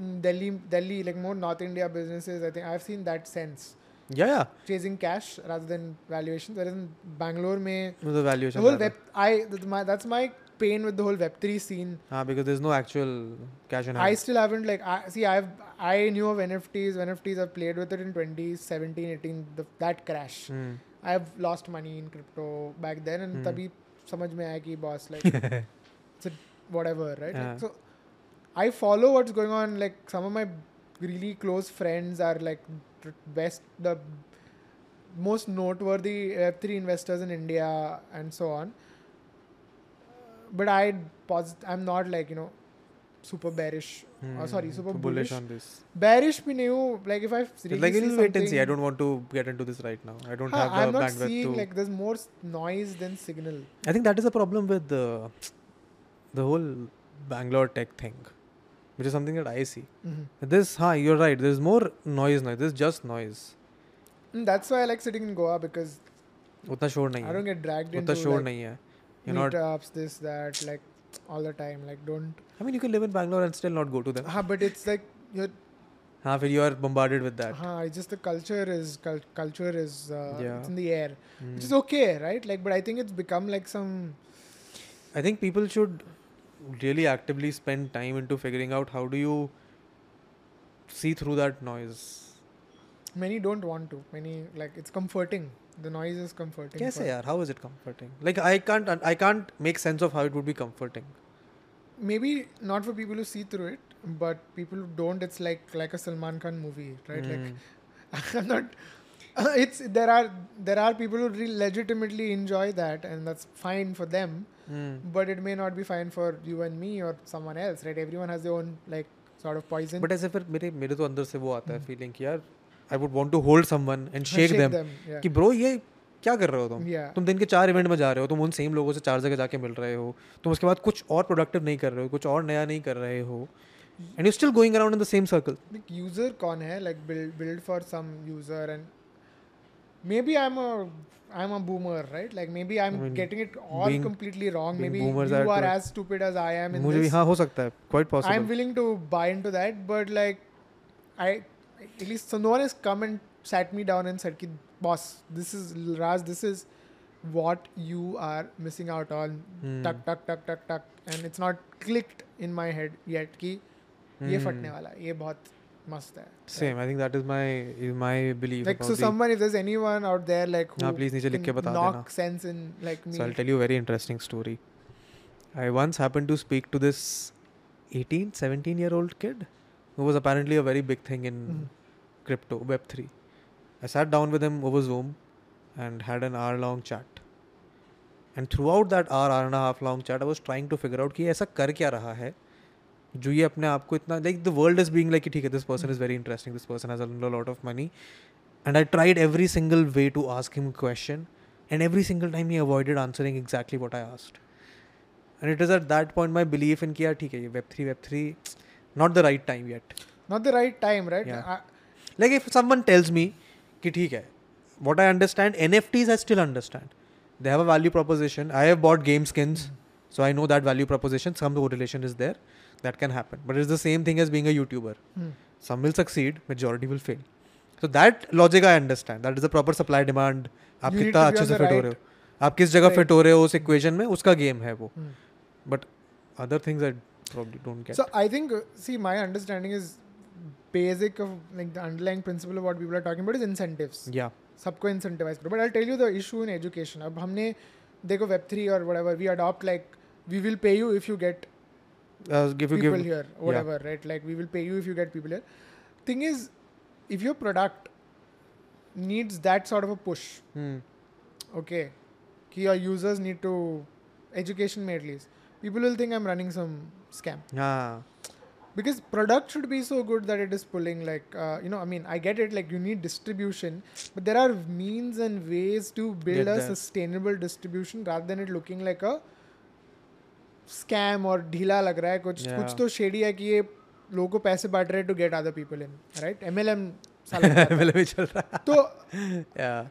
mm, Delhi, Delhi, like more North India businesses, I think I've seen that sense Yeah, yeah. chasing cash rather than valuation. Whereas in Bangalore, mein, With the valuation. the whole web, I that's my, that's my pain with the whole Web3 scene. Ah, because there's no actual cash in hand. I still haven't like I, see I've I knew of NFTs. NFTs I've played with it in 2017, 18. The, that crash. Mm. I've lost money in crypto back then, and mm. tabhi samajh mein aaya ki boss like it's whatever right. Yeah. Like, so I follow what's going on. Like some of my really close friends are like best the most noteworthy Web3 investors in India and so on But I pos- I'm not like you know super bearish. Oh, sorry, Hmm. super So bullish. on this. Bearish भी नहीं हूँ. Like if I It's really like see we'll wait and see. I something- don't want to get into this right now. I don't Huh, have the I'm not bandwidth seeing to. like there's more s- noise than signal. I think that is the problem with the the whole Bangalore tech thing, which is something that I see. Mhm. This, huh, you're right. There's more noise now. There's just noise. Mm, that's why I like sitting in Goa because उतना शोर नहीं I don't है get dragged उतना into शोर like नहीं है you're meetups, not... this, that, like all the time. Like don't. I mean, you can live in Bangalore and still not go to them. Uh, but it's like you're. Haan, you are bombarded with that. Haan, it's just the culture is culture is uh, yeah. it's in the air, mm. which is okay, right? Like, but I think it's become like some. I think people should really actively spend time into figuring out how do you see through that noise. Many don't want to. Many like it's comforting The noise is comforting. कैसे यार how is it comforting like I can't I can't make sense of how it would be comforting maybe not for people who see through it, but people who don't, it's like like a Salman Khan movie, right? Hmm. Like I'm not. It's there are there are people who really legitimately enjoy that, and that's fine for them. Hmm. But it may not be fine for you and me or someone else, right? Everyone has their own like sort of poison. But ऐसे फिर मेरे मेरे तो अंदर से वो आता है फीलिंग कि यार I would want to hold someone and shake them. कि ब्रो ये क्या कर रहे हो तुम yeah. तुम दिन के चार इवेंट में जा रहे हो तुम उन सेम लोगों से चार जगह जाके मिल रहे हो तुम उसके बाद कुछ और प्रोडक्टिव नहीं कर रहे हो कुछ और नया नहीं कर रहे हो and you still going around in the same circle user कौन है like build build for some user and maybe I'm a I'm a boomer, right? Like maybe I'm I mean, getting it all being- completely wrong. Maybe you are are as stupid as I am in मुझे this. हाँ हो सकता है quite I'm possible willing to buy into that, but like, I at least so no one has come and sat me down and said, boss, this is Raj, this is what you are missing out on. Hmm. Tuck, tuck, tuck, tuck, tuck. And it's not clicked in my head yet That. hmm. ye fatne wala, ye must hai. Same. I think that is my belief. Like so, someone if there's anyone out there like who please, niche likh ke bata I'll tell you a very interesting story. I once happened to speak to this 18, 17 year old kid who was apparently a very big thing in Mhm. crypto, Web3. I sat down with him over Zoom and had an hour long chat. And throughout that hour, hour and a half long chat, I was trying to figure out कि ऐसा कर क्या रहा है जो ये अपने आप को इतना like the world is being like ठीक है this person is very interesting this person has a lot of money and I tried every single way to ask him question and every single time he avoided answering exactly what I asked. And it is at that point my belief in कि यार ठीक है ये Web three Web three not the right time yet. Not the right time, right? Yeah. I- Like if someone tells me कि ठीक है what I understand NFTs I still understand. They have a value proposition. I have bought game skins, so I know that value proposition. Some correlation is there. That can happen. But it's the same thing as being a YouTuber. Hmm. Some will succeed, majority will fail. So that logic I understand. That is the proper supply demand. आप You need कितना to be अच्छे on से the fit हो right- रहे हो आप किस जगह right. फिट हो रहे हो उस इक्वेशन में उसका गेम है वो Hmm. But other things I probably don't get So I think, uh, see, my understanding is basic of like the underlying principle of what people are talking about is incentives. yeah सबको incentivize करो. But I'll tell you the issue in education. अब हमने देखो Web three or whatever we adopt like we will pay you if you get uh, if you people give here, whatever, right? Like we will pay you if you get people here. Thing is, if your product needs that sort of a push, hmm. okay, कि your users need to education में at least, people will think I'm running some scam. हाँ because product should be so good that it is pulling like uh, you know i mean i get it like you need distribution but there are means and ways to build Get a that. sustainable distribution rather than it looking like a scam और ढीला लग रहा है कुछ Yeah. कुछ तो shady है कि ये लोगों को पैसे बांट रहे हैं to get other people in right MLM सा लग रहा था। MLM ही चल रहा तो है yeah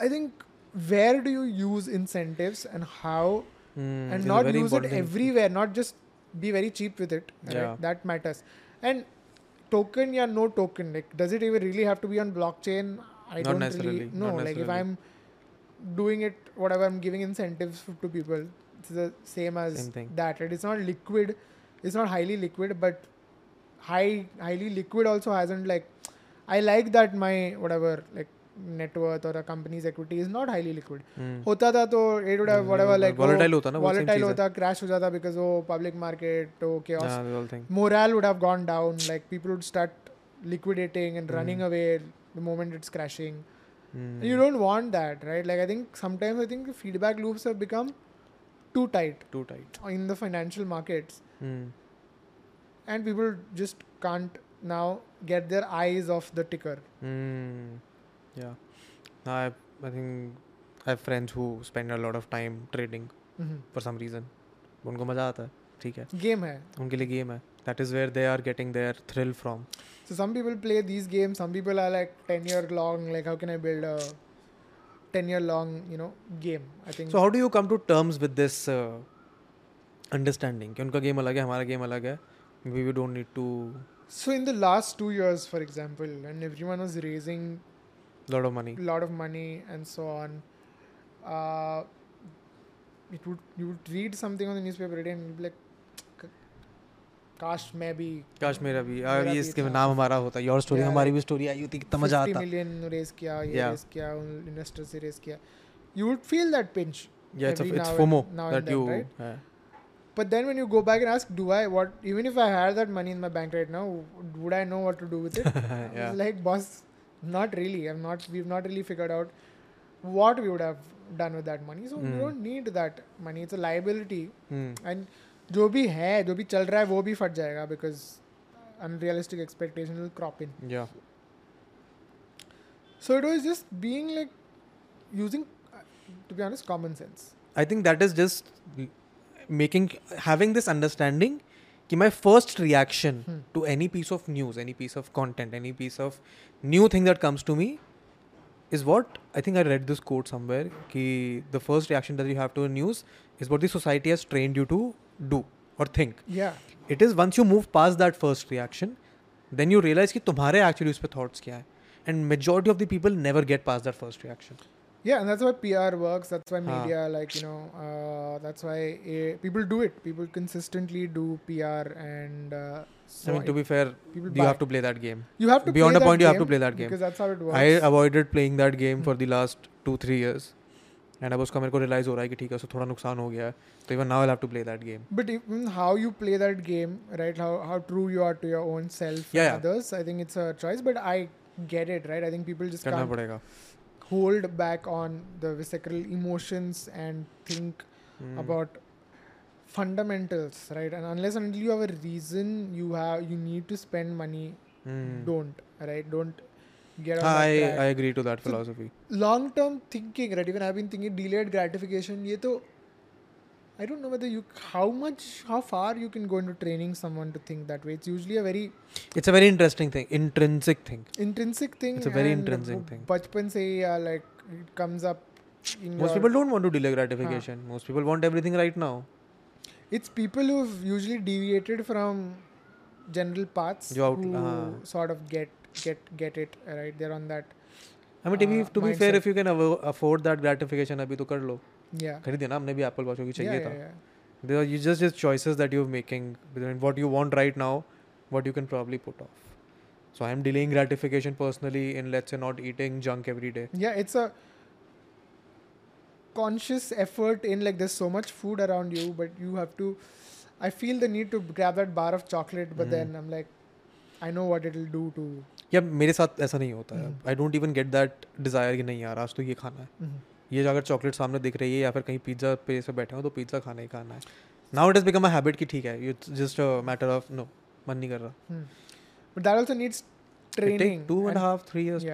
I think where do you use incentives and Hmm, and not use it everywhere not just be very cheap with it Yeah. right that matters. And token yeah no token. Like does it even really have to be on blockchain? I Not don't necessarily, really know. Like if i'm doing it whatever i'm giving incentives to people it's the same as Same thing. that right? it's not liquid. It's not highly liquid but high highly liquid also hasn't like i like that my whatever like net worth or a company's equity is not highly liquid Hmm. होता था तो it would have Hmm, whatever वो like volatile होता ना, वो same volatile चीज़ है। होता crash हो जाता because वो public market तो chaos Yeah, the whole thing. morale would have gone down like people would start liquidating and Hmm. running away the moment it's crashing Hmm. you don't want that right like I think sometimes I think the feedback loops have become too tight Too tight. in the financial markets Hmm. and people just can't now get their eyes off the ticker Hmm. Yeah. I I think I have friends who spend a lot of time trading Mhm. for some reason. उनको मजा आता है ठीक है game है उनके लिए game है that is where they are getting their thrill from So some people play these games. Some people are like ten year long. Like how can I build a ten year long you know game? I think. so how do you come to terms with this uh, understanding कि उनका game अलग है हमारा game अलग है we we don't need to so in the last two years, for example, when everyone was raising lot of money a lot of money and so on, uh, it would you would read something on the newspaper today and you'd be like, "K- "Kash मैं भी काश मेरा भी मेरा अब ये भी इसके था। नाम हमारा होता योर स्टोरी Yeah, हमारी like भी स्टोरी आई होती कितना मजा 50 आता million raise किया ये Yeah. raise किया इन्वेस्टर से raise किया you would feel that pinch yeah it's a, every it's now FOMO and- now and that then, you right? yeah. But then when you go back and ask, do I what even if I had that money in my bank right now, would I know what to do with it? I was yeah like, boss, not really. I'm not. We've not really figured out what we would have done with that money. So Hmm. we don't need that money. It's a liability. Hmm. And जो भी है, जो भी चल रहा है, वो भी फट जाएगा because unrealistic expectation will crop in. yeah So it was just being like using, uh, to be honest, common sense. I think that is just l- making having this understanding कि my first reaction to any piece of news any piece of content any piece of new thing that comes to me is what I think I read this quote somewhere कि the first reaction that you have to news is what the society has trained you to do और think it is once you move past that first reaction then you realise कि तुम्हारे actually उस पर thoughts क्या है. And majority of the people never get past that first reaction Yeah, and that's why PR works. That's why हाँ. media, like you know, uh, that's why uh, people do it. People consistently do PR, and uh, so I mean, to it- be fair, people you buy. have to play that game. you have to beyond play a point that you have to game play that game. because that's how it works. I avoided playing that game for Hmm. the last two three years. And अब उसका मेरे को realise हो रहा है कि ठीक है उसको थोड़ा नुकसान हो गया है तो even now I have to play that game But even how you play that game, right? How how true you are to your own self Yeah, and yeah. others. I think it's a choice, but I get it, right? I think people just करना can't पड़ेगा hold back on the visceral emotions and think Hmm. about fundamentals, right? And unless until you have a reason, you have you need to spend money. Hmm. Don't right? Don't get on I. I agree to that So- philosophy. long term thinking, right? Even I've been thinking delayed gratification. ये तो I don't know whether you how much how far you can go into training someone to think that way. It's usually a very It's a very interesting thing, intrinsic thing. intrinsic thing. It's a very and intrinsic वो thing. बचपन से ही uh, like it comes up. In Most your, people don't want to delay gratification. Most people want everything right now. It's people who've usually deviated from general paths जो out- who हाँ. sort of get get get it right. They're on that. I mean, to be Uh, to be fair, mindset. if you can avo- afford that gratification, अभी तो कर लो. खरीदे ना हमने भी Apple watch अभी चाहिए था। You just just choices that you making what you want right now what you can probably put off so I am delaying gratification personally in let's a not eating junk every day या it's a conscious effort in like this so much food around you but you have to I feel the need to grab that bar of chocolate but then I am like I know what it will do to या मेरे साथ ऐसा नहीं होता I don't even get that desire कि नहीं यार आज तो ये खाना है. ये जो अगर चॉकलेट सामने दिख रही है या फिर कहीं पिज़्ज़ा पे से बैठे हो तो पिज़्ज़ा खाना ही खाना है। Now it is become a habit कि ठीक है you just matter of no मन नहीं कर रहा। But that also needs training two and half three years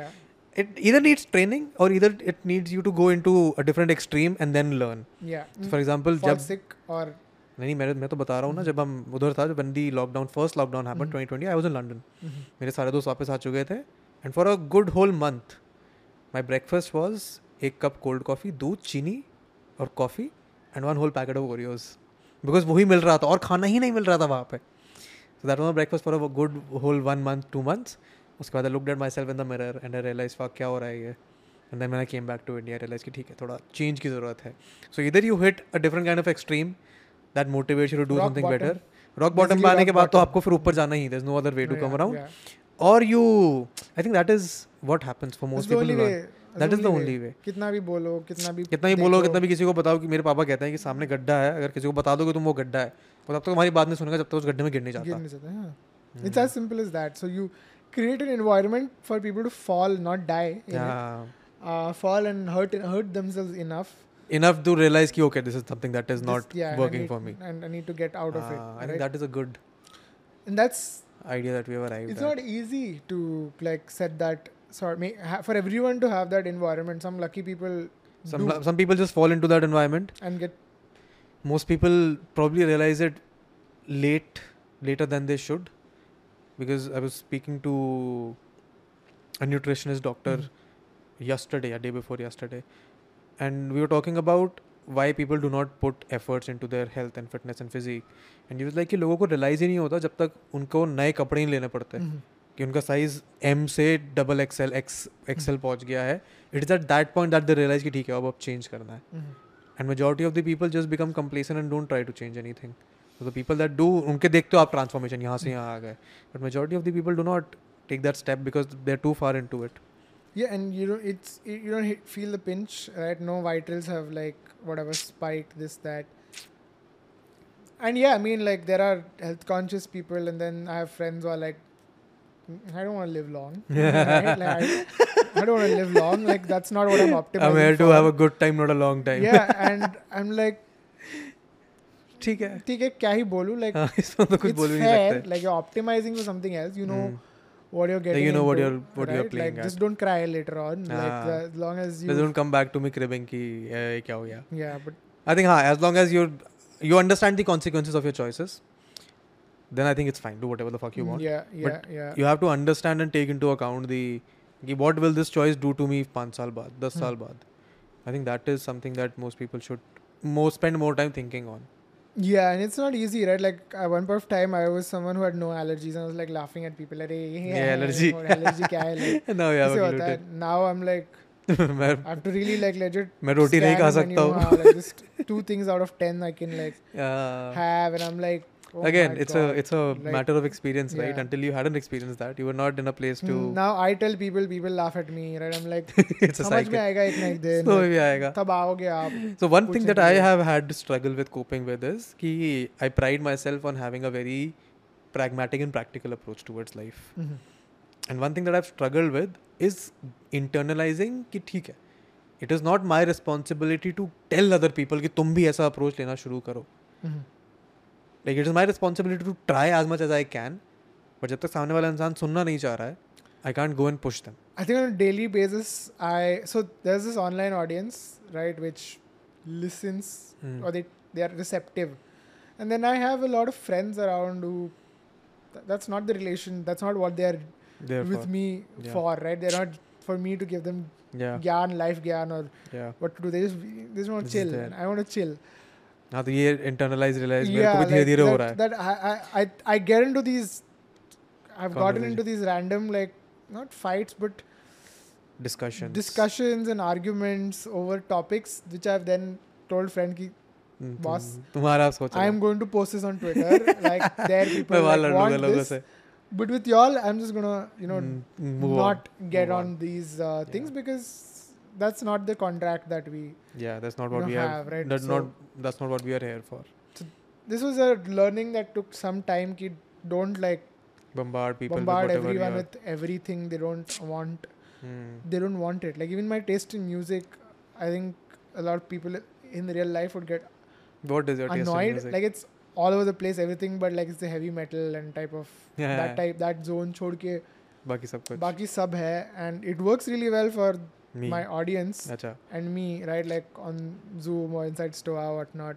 it इधर नीड्स ट्रेनिंग और इधर it needs you to go into a different extreme and then learn या फॉर एग्जांपल जब सिक और नहीं मैं मैं तो बता रहा हूँ ना जब हम उधर था जब बंदी lockdown first lockdown happen twenty twenty I was in London मेरे सारे दोस्त वापस आ चुके थे। And for a good whole month my breakfast was एक कप कोल्ड कॉफ़ी दूध चीनी और coffee and one whole packet of Oreos because वही मिल रहा था और खाना ही नहीं मिल रहा था वहाँ पे. So that was breakfast for a good whole one month two months उसके बाद I looked at myself in the mirror and I realise fuck क्या हो रहा है ये? एंड देन मैंने came back to India realise कि ठीक है थोड़ा चेंज की ज़रूरत है. सो इधर you hit a different kind of extreme that motivates you to do something better rock bottom पे आने के बाद तो आपको फिर ऊपर जाना ही there's no other way to Yeah, come around. yeah. or you i think that is what happens for most That is the only way कितना भी बोलो कितना भी कितना ही बोलो कितना भी किसी को बताओ कि मेरे पापा कहते हैं कि सामने गड्ढा है अगर किसी को बता दो कि तुम वो गड्ढा है और तब तक तुम्हारी बात नहीं सुनेगा जब तक उस गड्ढे में गिर नहीं जाता हाँ Hmm. it's as simple as that so you create an environment for people to fall not die in it. yeah. Uh, fall and hurt hurt themselves enough enough to realize कि okay this is something that is This- not yeah, working need- for me and I need to get out of Ah, it i think that is a good and that's idea that we have arrived it's at. not easy to like set that sort ma- ha- for everyone to have that environment some lucky people some do some people just fall into that environment and get most people probably realize it late later than they should because i was speaking to a nutritionist doctor Mhm. yesterday a day before yesterday and we were talking about why people do not put efforts into their health and fitness and physique and he was like कि लोगों को realise ही नहीं होता जब तक उनको नए कपड़े नहीं लेने पड़ते Mhm. कि उनका साइज़ एम से डबल एक्सएल एक्स एक्सएल पहुँच गया है। It is at that point that they realise कि ठीक है अब अब चेंज करना है। And majority of the people just become complacent and don't try to change anything the people that do उनके देखते हो आप ट्रांसफॉर्मेशन यहाँ से यहाँ आ गए। But majority of the people do not take that step because they too far into it Yeah, and you don't, it's, you don't feel the pinch, right? No vitals have like whatever spiked this, that. And yeah, I mean, like, there are health conscious people, and then I have friends who are like, I don't want to live long. right? like, I, I don't want to live long. Like that's not what I'm optimizing I'm here to for. have a good time not a long time yeah, and I'm like, ठीक है ठीक है क्या ही बोलूँ like हाँ इसमें तो कुछ it's बोल भी नहीं fair. सकते Like you're optimizing for something else. You know Hmm. what you're getting. you know what into, you're- what you're right? playing Like just at. don't cry later on. Like Ah. uh, as long as They you. don't come back to me cribbing कि "ए, क्या हो गया Yeah, but I think हाँ as long as you you understand the consequences of your choices then I think it's fine do whatever the fuck you want Yeah, yeah, But yeah. you have to understand and take into account the कि what will this choice do to me पाँच साल बाद दस Hmm. साल बाद I think that is something that most people should more spend more time thinking on Yeah, and it's not easy, right? Like at one point of time, I was someone who had no allergies, and I was like laughing at people. Like, hey, Yeah, allergy. allergy क्या है? Like, now you have ऐसे a होता है. gluten Now I'm like, मैं I have to really like legit. मैं रोटी नहीं scan खा the सकता menu, हूँ हाँ, like just two things out of ten I can like Uh, have, and I'm like, oh again my it's God. a it's a Like, matter of experience right yeah. until you hadn't experienced that you were not in a place to Hmm, now I tell people, people laugh at me, right? I'm like, it's a समझ में cycle आएगा एक ना एक दिन. so like, भी आएगा तब आओगे आप. So one thing कुछ that नहीं I है. have had struggle with coping with is कि I pride myself on having a very pragmatic and practical approach towards life. Mhm. And one thing that I've struggled with is internalizing कि ठीक है it is not my responsibility to tell other people कि तुम भी ऐसा approach लेना शुरू करो. Mhm. Like it is my responsibility to try as much as I can. But जब तक सामने वाला इंसान सुनना नहीं चाह रहा है I can't go and push them. I think on a daily basis, I so there's this online audience, right, which listens Hmm. or they they are receptive, and then I have a lot of friends around who th- that's not the relation, that's not what they're Therefore, with me yeah. for, right? They're not for me to give them yeah, gyan, life gyan, or yeah. what to do. They just they just want This to is chill. there. and I want to chill. हाँ तो ये internalize realize मेरे को भी धीरे धीरे हो रहा है. that I, I I I get into these. I've gotten Conversation. into these random like not fights but Discussions. discussions and arguments over topics which I've then told friend ki hmm, boss, तुम्हारा सोच I am going to post this on Twitter. like there people like, want this, but with y'all I'm just gonna you know Mm, move not get Move on, on. these uh, things Yeah. because that's not the contract that we. yeah that's not what we have, have, right? that's So- not that's not what we are here for This was a learning that took some time. Ki don't like bombard people bombard with whatever everyone you're- with everything they don't want. Hmm. They don't want it. Like even my taste in music, I think a lot of people in real life would get What is your taste in annoyed. music? Like it's all over the place, everything, but like it's the heavy metal and type of yeah, that type that zone. छोड़ के बाकी सब कुछ बाकी सब है, and it works really well for Me my audience अच्छा and me, right? Like on Zoom or inside Stoa or whatnot.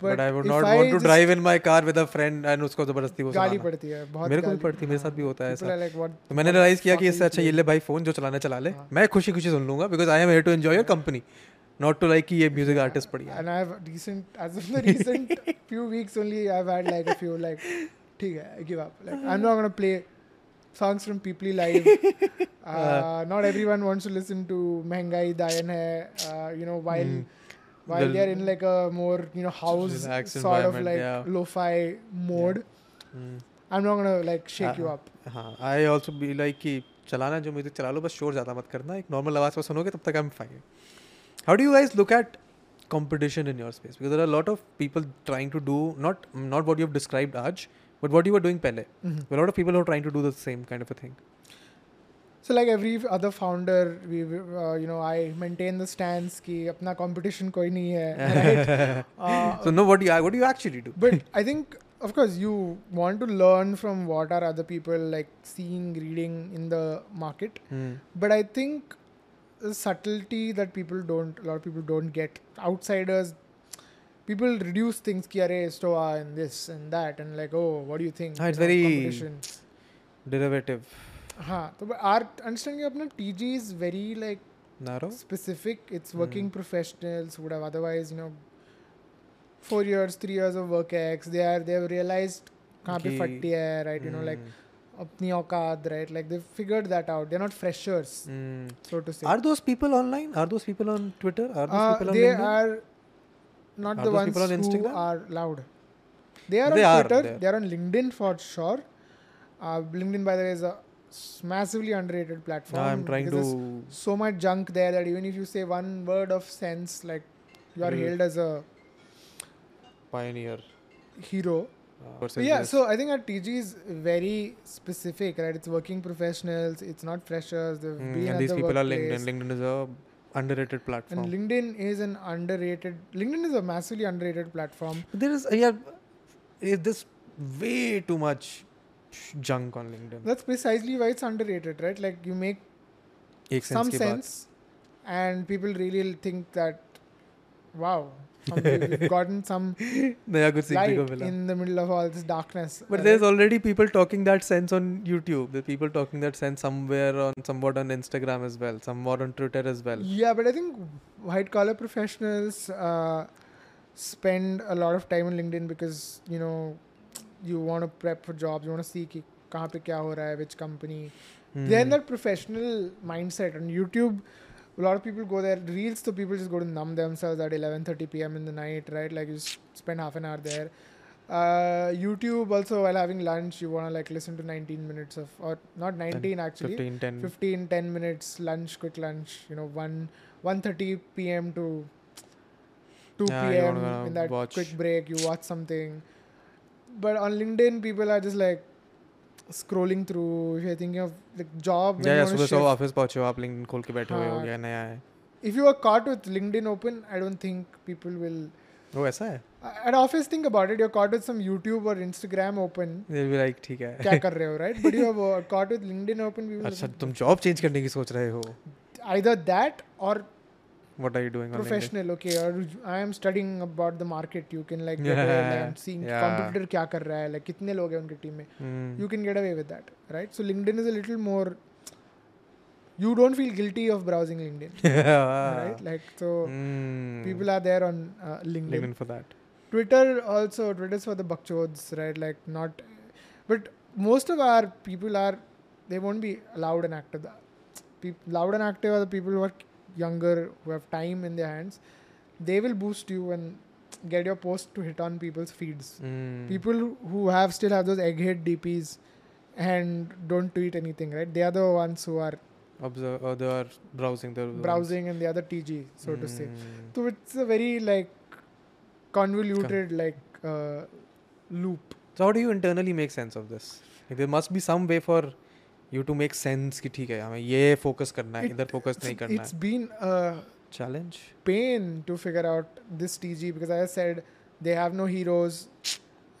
but, but I would not want to drive in my car with a friend and उसको ज़बरदस्ती वो गाली पड़ती है बहुत मेरे को भी पड़ती है मेरे साथ भी होता है ऐसा like, what तो मैंने रियलाइज़ किया कि इससे अच्छा ये? ले भाई फ़ोन जो चलाना चला ले हाँ। मैं खुशी खुशी सुन लूँगा because I am here to enjoy your company not to like ये म्यूज़िक आर्टिस्ट बढ़िया है And I've recent as of the recent few weeks only I've had like a few like ठीक है give up like I'm not gonna play songs from People Live uh, not everyone wants to listen to Mehengai Dayan hai uh, you know while Hmm. while The- they're in like a more you know house Relaxed sort of environment, like yeah. lo-fi mode Hmm. I'm not gonna like shake you Uh, up हाँ I also be like कि चलाना जो music चला लो बस शोर ज़्यादा मत करना एक नॉर्मल आवाज़ में सुनोगे तब तक I am fine how do you guys look at competition in your space because there are a lot of people trying to do not not what you've described Aj but what you were doing pehle mm-hmm. a lot of people are trying to do the same kind of a thing so like every other founder we uh, you know i maintain the stance ki apna competition koi nahi hai right? uh, so no what do you what do you actually do but i think of course you want to learn from what are other people like seeing reading in the market mm. but i think the subtlety that people don't a lot of people don't get outsiders people reduce things कि अरे stoa and this and that and like oh what do you think? हाँ, it's you know, very- competition. derivative हाँ तो our understanding अपना TG is very like narrow specific. It's Hmm. working professionals would have otherwise, you know, four years, three years of work ex. They are they have realized कहाँ पे कि- फट्टी है, right? You know, like Hmm. अपनी औकात, right? Like they've figured that out. They're not freshers, Hmm. so to say. are those people online are those people on twitter are those Uh, people on they LinkedIn? are not Are the ones on who are loud. They are They on are, Twitter. they are. They are on LinkedIn for sure. Uh, LinkedIn, by the way, is a massively underrated platform. now i'm trying to so much junk there that even if you say one word of sense, like you are Will- hailed as a pioneer hero. uh, yeah, so I think our TG is very specific, right? It's working professionals. It's not freshers. They've Hmm, been and these the people are linkedin linkedin is a underrated platform. And LinkedIn is an underrated. LinkedIn is a massively underrated platform. There is yeah, eh, this way too much junk on LinkedIn. That's precisely why it's underrated, right? Like you make some sense, sense and people really think that wow, we've gotten some नया कुछ सीखने light को मिला in the middle of all this darkness. But Uh, there's already people talking that sense on YouTube. There are people talking that sense somewhere on somewhat on Instagram as well, somewhat on Twitter as well. Yeah, but I think white collar professionals uh, spend a lot of time on LinkedIn because you know you want to prep for jobs, you want to see कि कहाँ पे क्या हो रहा है, which company. Hmm. They're in that professional mindset on YouTube. A lot of people go there. Reels, so people just go to numb themselves at 11:30 p.m. in the night, right? Like you spend half an hour there. Uh, YouTube also while having lunch, you want to like listen to 19 minutes of or not 19 actually. 15, 10. 15 10 minutes lunch quick lunch you know 1 1:30 pm to 2 Yeah, pm in that watch. quick break you watch something but on linkedin people are just like scrolling through you are thinking of like job या या सुबह सुबह office पहुँचे हो आप LinkedIn खोल के बैठे हुए हो गया नया है। If you are caught with LinkedIn open I don't think people will वो ऐसा है? At office think about it you are caught with some YouTube और Instagram open they be like ठीक है. क्या कर रहे हो right but you are caught with LinkedIn open people अच्छा तुम जॉब चेंज करने की सोच रहे हो? Either that or what are you doing professional okay. Or i am studying about the market you can like yeah, get and seeing yeah. competitor kya kar raha hai like kitne log hai unki team mein. Mm. you can get away with that right? So linkedin is a little more you don't feel guilty of browsing linkedin yeah. right? Like so mm. people are there on uh, linkedin. Linkedin for that. Twitter also twitter's for the buckchods right? Like not but most of our people are they won't be loud and active. The people loud and active are the people who are younger who have time in their hands they will boost you and get your post to hit on people's feeds Hmm. people who have still have those egghead dps and don't tweet anything right they are the ones who are observe uh, they are browsing the browsing and the other tg so to say Hmm. so it's a very like convoluted like uh, loop So how do you internally make sense of this? Like, there must be some way for you to make sense कि ठीक है हमें ये focus करना है इधर focus नहीं करना it's है been a challenge. pain to figure out this TG because as I said, they have no heroes,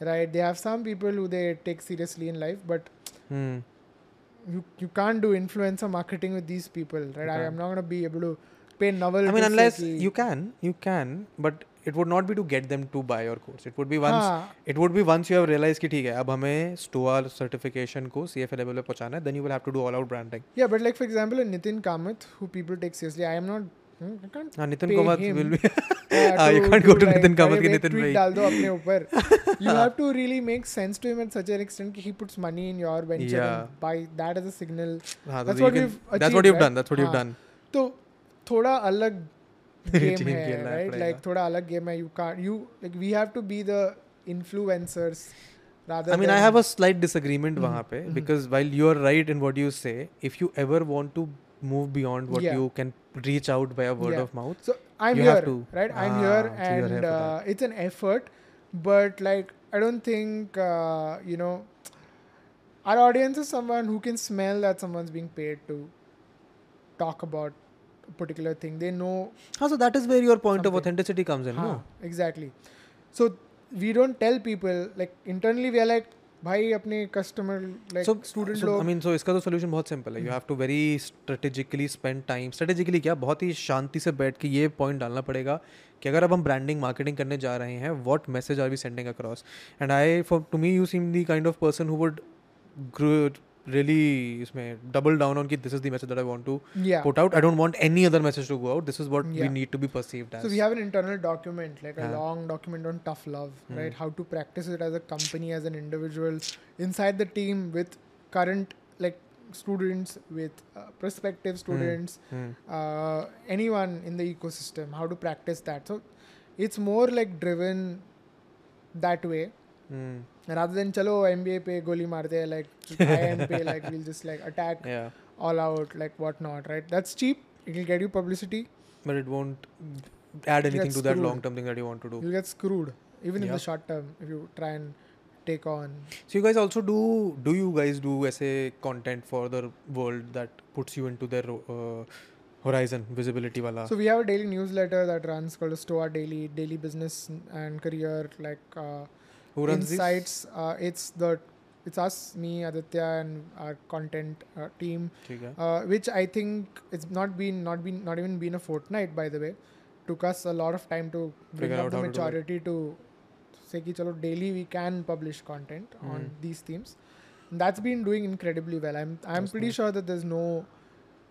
right? They have some people who they take seriously in life, but Hmm. you you can't do influencer marketing with these people, right? I am not gonna be able to pay Naval. I mean, unless you can, you can, but it would not be to get them to buy your course it would be once it would be once you have realise कि ठीक है अब हमें Stoa certification को सी F level पे पहुंचाना है then you will have to do all out branding या but like for example Nitin Kamath who people take seriously I am not Nitin Kamath will be हाँ you can't go to Nitin Kamath के नितिन भाई। डाल दो अपने ऊपर। You have to really make sense to him at such an extent कि he puts money in your venture by that is a signal that's what you that's what you have done that's what you have done तो थोड़ा अलग game Change है खेलना है right पड़ेगा. Like थोड़ा अलग गेम है you can't you like we have to be the influencers rather I mean, I than- have a slight disagreement Mhm, वहाँ पे mhm. because while you are right in what you say, if you ever want to move beyond what Yeah. you can reach out by a word Yeah. of mouth, so i'm you here have to- right i'm Ah, here so you're here and for uh, it's an effort but like i don't think uh, you know our audience is someone who can smell that someone's being paid to talk about a particular thing. They know. Ah, so that is where your point something. of authenticity comes in. Haan, no? हाँ, exactly. So we don't tell people like internally we are like भाई अपने customer like student लोग I mean so इसका तो solution बहुत simple है you have to very strategically spend time strategically क्या बहुत ही शांति से बैठ के ये पॉइंट डालना पड़ेगा कि अगर अब हम ब्रांडिंग मार्केटिंग करने जा रहे हैं what message are we sending across and I for to me you seem the kind of person who would really इसमें double down on कि this is the message that I want to yeah put out. I don't want any other message to go out. This is what we Yeah. need to be perceived as. So we have an internal document, like a Yeah. long document on tough love, Hmm. right? How to practice it as a company, as an individual, inside the team with current like students, with uh, prospective students, Hmm. uh, anyone in the ecosystem. How to practice that. So it's more like driven that way Hmm. Hmm. rather than chalo MBA pe goli mar like IM like we'll just like attack yeah. all out like whatnot right that's cheap it'll get you publicity but it won't add anything to that long term thing that you want to do. You get screwed even yeah. in the short term if you try and take on. So you guys also do do you guys do essay content for the world that puts you into their uh, horizon visibility wala. So we have a daily newsletter that runs called Stoa Daily, daily business and career like. Uh, who runs Insights, uh, it's the it's us, me, Aditya, and our content uh, team, uh, which I think it's not been not been not even been a fortnight by the way. Took us a lot of time to bring Figure up the maturity to, to say ki chalo daily we can publish content mm. on these themes. And that's been doing incredibly well. I'm I'm that's pretty nice. sure that there's no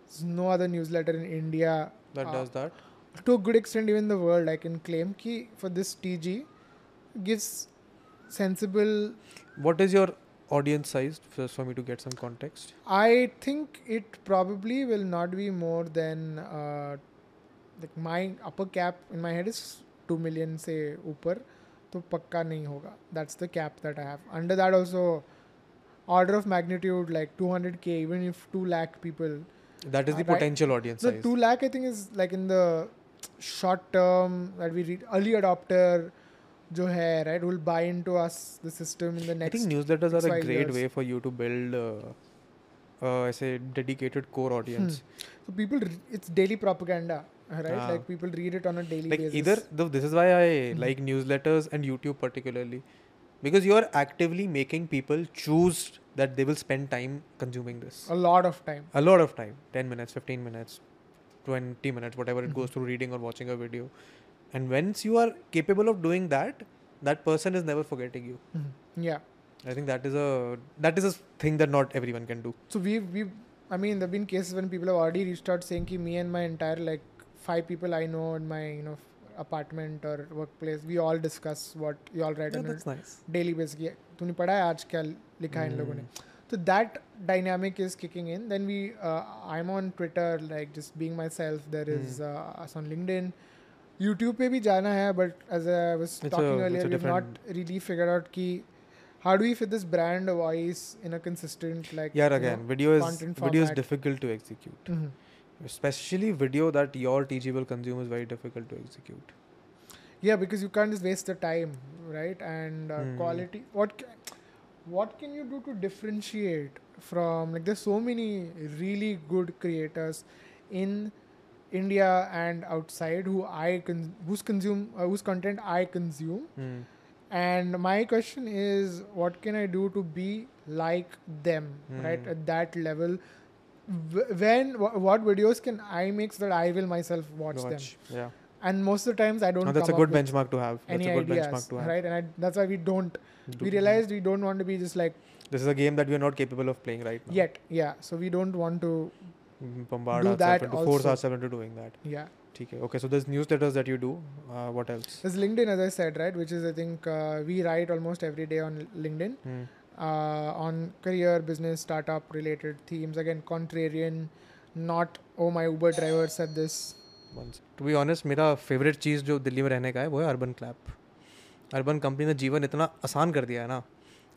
there's no other newsletter in India that uh, does that. To a good extent, even the world, I can claim ki for this TG gives sensible What is your audience size just for me to get some context? I think it probably will not be more than uh, like my upper cap in my head is 2 million से ऊपर तो पक्का नहीं होगा that's the cap that I have under that also order of magnitude like 200k even if 2 lakh people That is the Uh, right. potential audience so size. 2 lakh I think is like in the short term that we read early adopter जो है right will buy into us the system in the I next think newsletters are six, a five great years. way for you to build uh, uh, ऐसे dedicated core audience. So people, re- it's daily propaganda, right? Ah. Like people read it on a daily like basis. either the, this is why I Mhm. like newsletters and YouTube particularly because you are actively making people choose that they will spend time consuming this. a lot of time. a lot of time 10 minutes 15 minutes 20 minutes whatever it Mhm. goes through reading or watching a video and once you are capable of doing that that person is never forgetting you Yeah. i think that is a that is a thing that not everyone can do So we we, I mean, there've been cases when people have already reached out saying कि me and my entire like five people I know in my you know apartment or workplace, we all discuss what you all write yeah, on a that's nice daily basis. कि तूने पढ़ा है आज क्या लिखा है इन लोगों ने so that dynamic is kicking in then we uh, i'm on twitter like just being myself there is Hmm. uh, us on linkedin Youtube पे भी जाना है but as i was It's talking a- earlier it's a we've not really figured out कि how do we fit this brand voice in a consistent like yeah you know, video is video is difficult to execute Mhm. especially video that your tg will consume is very difficult to execute yeah because you can't just waste the time right and uh, Hmm. quality what ca- what can you do to differentiate from like there's so many really good creators in India and outside who I con- whose consume uh, whose content I consume. Hmm. And my question is, what can I do to be like them, right? Hmm. At that level, Wh- when wh- what videos can I make so that I will myself watch, them? Yeah. And most of the times I don't. No, that's a good benchmark to have. That's Any a good ideas, benchmark to have. right? And I, that's why we don't. Do- We realized we don't want to be just like this is a game that we are not capable of playing right now. yet, yeah. So we don't want to, Mm, Bombard Do ourselves that into force ourselves into doing that. yeah. Okay. Okay. So there's newsletters that you do. Uh, what else? There's LinkedIn, as I said, right? Which is I think uh, we write almost every day on LinkedIn. Hmm. uh, on career, business, startup related themes. Again, contrarian, not oh my Uber driver said this. To be honest मेरा favourite चीज़ जो दिल्ली में रहने का है वो है urban clap urban company ने जीवन इतना आसान कर दिया है ना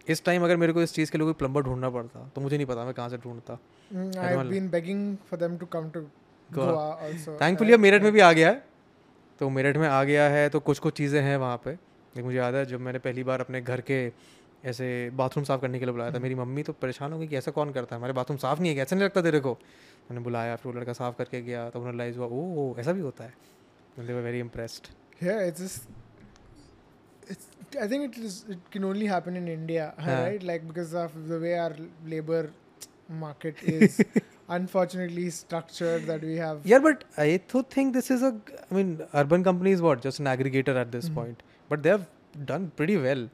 इस टाइम अगर मेरे को इस चीज़ के लिए कोई प्लम्बर ढूंढना पड़ता तो मुझे नहीं पता मैं कहाँ से ढूंढता Mm, I I've don't- been begging for them to come to Goa. Goa, also. Thankfully अब मेरठ में भी आ गया है तो मेरठ में आ गया है तो कुछ कुछ चीज़ें हैं वहाँ पे लेकिन मुझे याद है जब मैंने पहली बार अपने घर के ऐसे बाथरूम साफ़ करने के लिए बुलाया था मेरी मम्मी तो परेशान हो गई कि ऐसा कौन करता है हमारे बाथरूम साफ़ नहीं है कैसे नहीं लगता तेरे को मैंने बुलाया फिर वो लड़का साफ़ करके गया तो उन्हें रिलाइज हुआ ओ ऐसा भी होता है very impressed Yeah, it's just. I think it is. It can only happen in India, Yeah. right? Like because of the way our labor market is unfortunately structured that we have. Yeah, but I do think this is a. I mean, urban company is what just an aggregator at this Mhm. point, but they have done pretty well.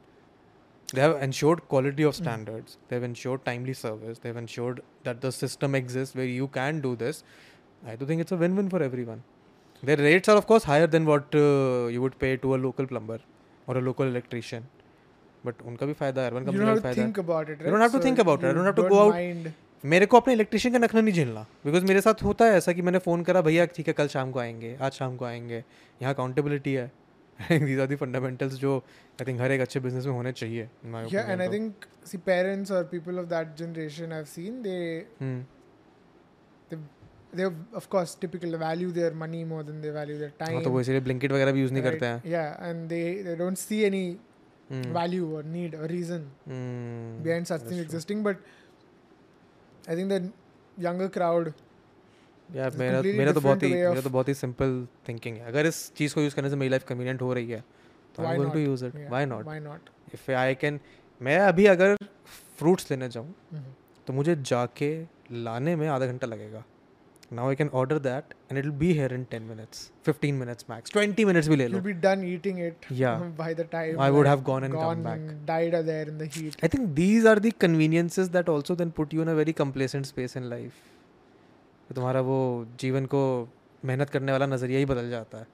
They have ensured quality of standards. They have ensured timely service. They have ensured that the system exists where you can do this. I do think it's a win-win for everyone. Their rates are of course higher than what uh, you would pay to a local plumber और a local electrician but उनका भी फ़ायदा urban company का फ़ायदा मेरे को अपने electrician का नखना नहीं झेलना। बिकॉज़ मेरे साथ होता है ऐसा कि मैंने फ़ोन करा भैया ठीक है कल शाम को आएँगे आज शाम को आएँगे। यहाँ अकाउंटेबिलिटी है। दीज आर दी फंडामेंटल्स जो आई थिंक हर एक अच्छे बिज़नेस में होने चाहिए पेरेंट्स और people of that generation seen they they of course typically value their money more than they value their time. हाँ तो वो इसीलिए ब्लिंकिट वगैरह भी यूज़ नहीं करते हैं Yeah, and they they don't see any hmm, value or need or reason hmm, behind such things existing. But I think the younger crowd यार a मेरा मेरा तो बहुत ही मेरा तो बहुत ही सिंपल थिंकिंग है अगर इस चीज़ को यूज़ करने से मेरी लाइफ कन्वीनियंट हो रही है तो I Why going to not? Use it yeah, why not Why not? If I can मैं अभी अगर फ्रूट्स लेने जाऊँ Mhm. तो मुझे जाके लाने में आधा घंटा लगेगा now I can order that and it will be here in 10 minutes 15 minutes max 20 minutes भी ले लो You'll be done eating it Yeah. by the time I would like, have gone and come gone back. and died are there in the heat. I think these are the conveniences that also then put you in a very complacent space in life तुम्हारा वो जीवन को मेहनत करने वाला नज़रिया ही बदल जाता है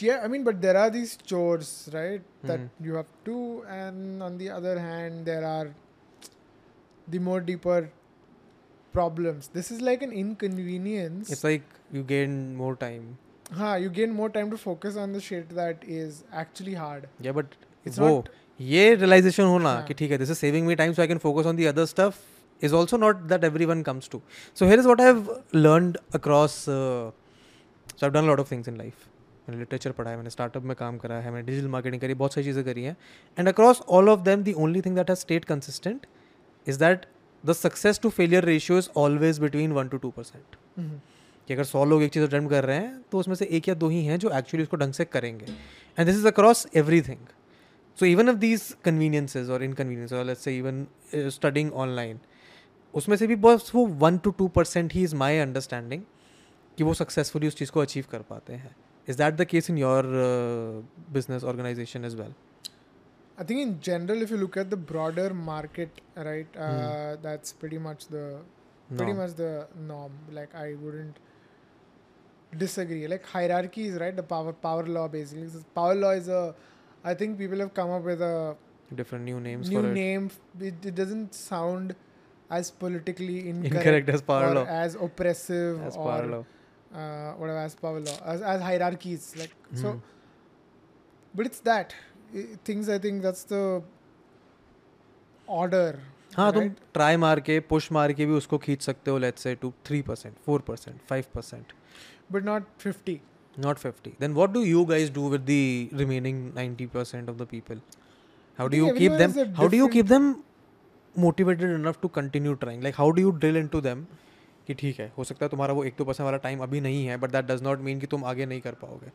Yeah, I mean, but there are these chores, right? That Mhm. you have to, and on the other hand, there are the more deeper problems. This is like an inconvenience. It's like you gain more time Huh, you gain more time to focus on the shit that is actually hard. या but It's वो ये realisation होना हाँ. कि ठीक है this is saving me time so I can focus on the other stuff is also not that everyone comes to so here is what I have learned across so done lot of things in life मैंने literature पढ़ा है मैंने startup में काम करा है मैंने digital marketing करी बहुत सारी चीज़ें करी हैं and across all of them the only thing that has stayed consistent is that the success to failure ratio is always between one to two percent. कि अगर सौ लोग एक चीज़ अटेम्प्ट कर रहे हैं तो उसमें से एक या दो ही हैं जो एक्चुअली उसको ढंग से करेंगे। And this is across everything so even of these conveniences और इनकन्वीनियंस और let's say even studying online उसमें से भी बस वो वन टू टू परसेंट ही इज़ माई अंडरस्टैंडिंग कि वो सक्सेसफुली उस चीज़ को अचीव कर पाते हैं। Is that the case in your business organisation is well I think in general, if you look at the broader market, right, uh, Hmm. that's pretty much the pretty much the norm. Like I wouldn't disagree. Like hierarchies, right? The power power law basically. Power law is a. I think people have come up with a different new names new for it name. It, it doesn't sound as politically incorrect, incorrect as power or law as oppressive as or power law uh, whatever as power law as, as hierarchies like so Hmm. but it's that things I think that's the order हाँ तुम try मार के push मार के भी उसको खींच सकते हो let's say two three percent four percent five percent but not fifty not fifty then what do you guys do with the remaining ninety percent of the people how do you keep them how do you keep them motivated enough to continue trying like how do you drill into them कि ठीक है हो सकता है तुम्हारा वो एक दो परसेंट वाला टाइम अभी नहीं है but that does not mean कि तुम आगे नहीं कर पाओगे।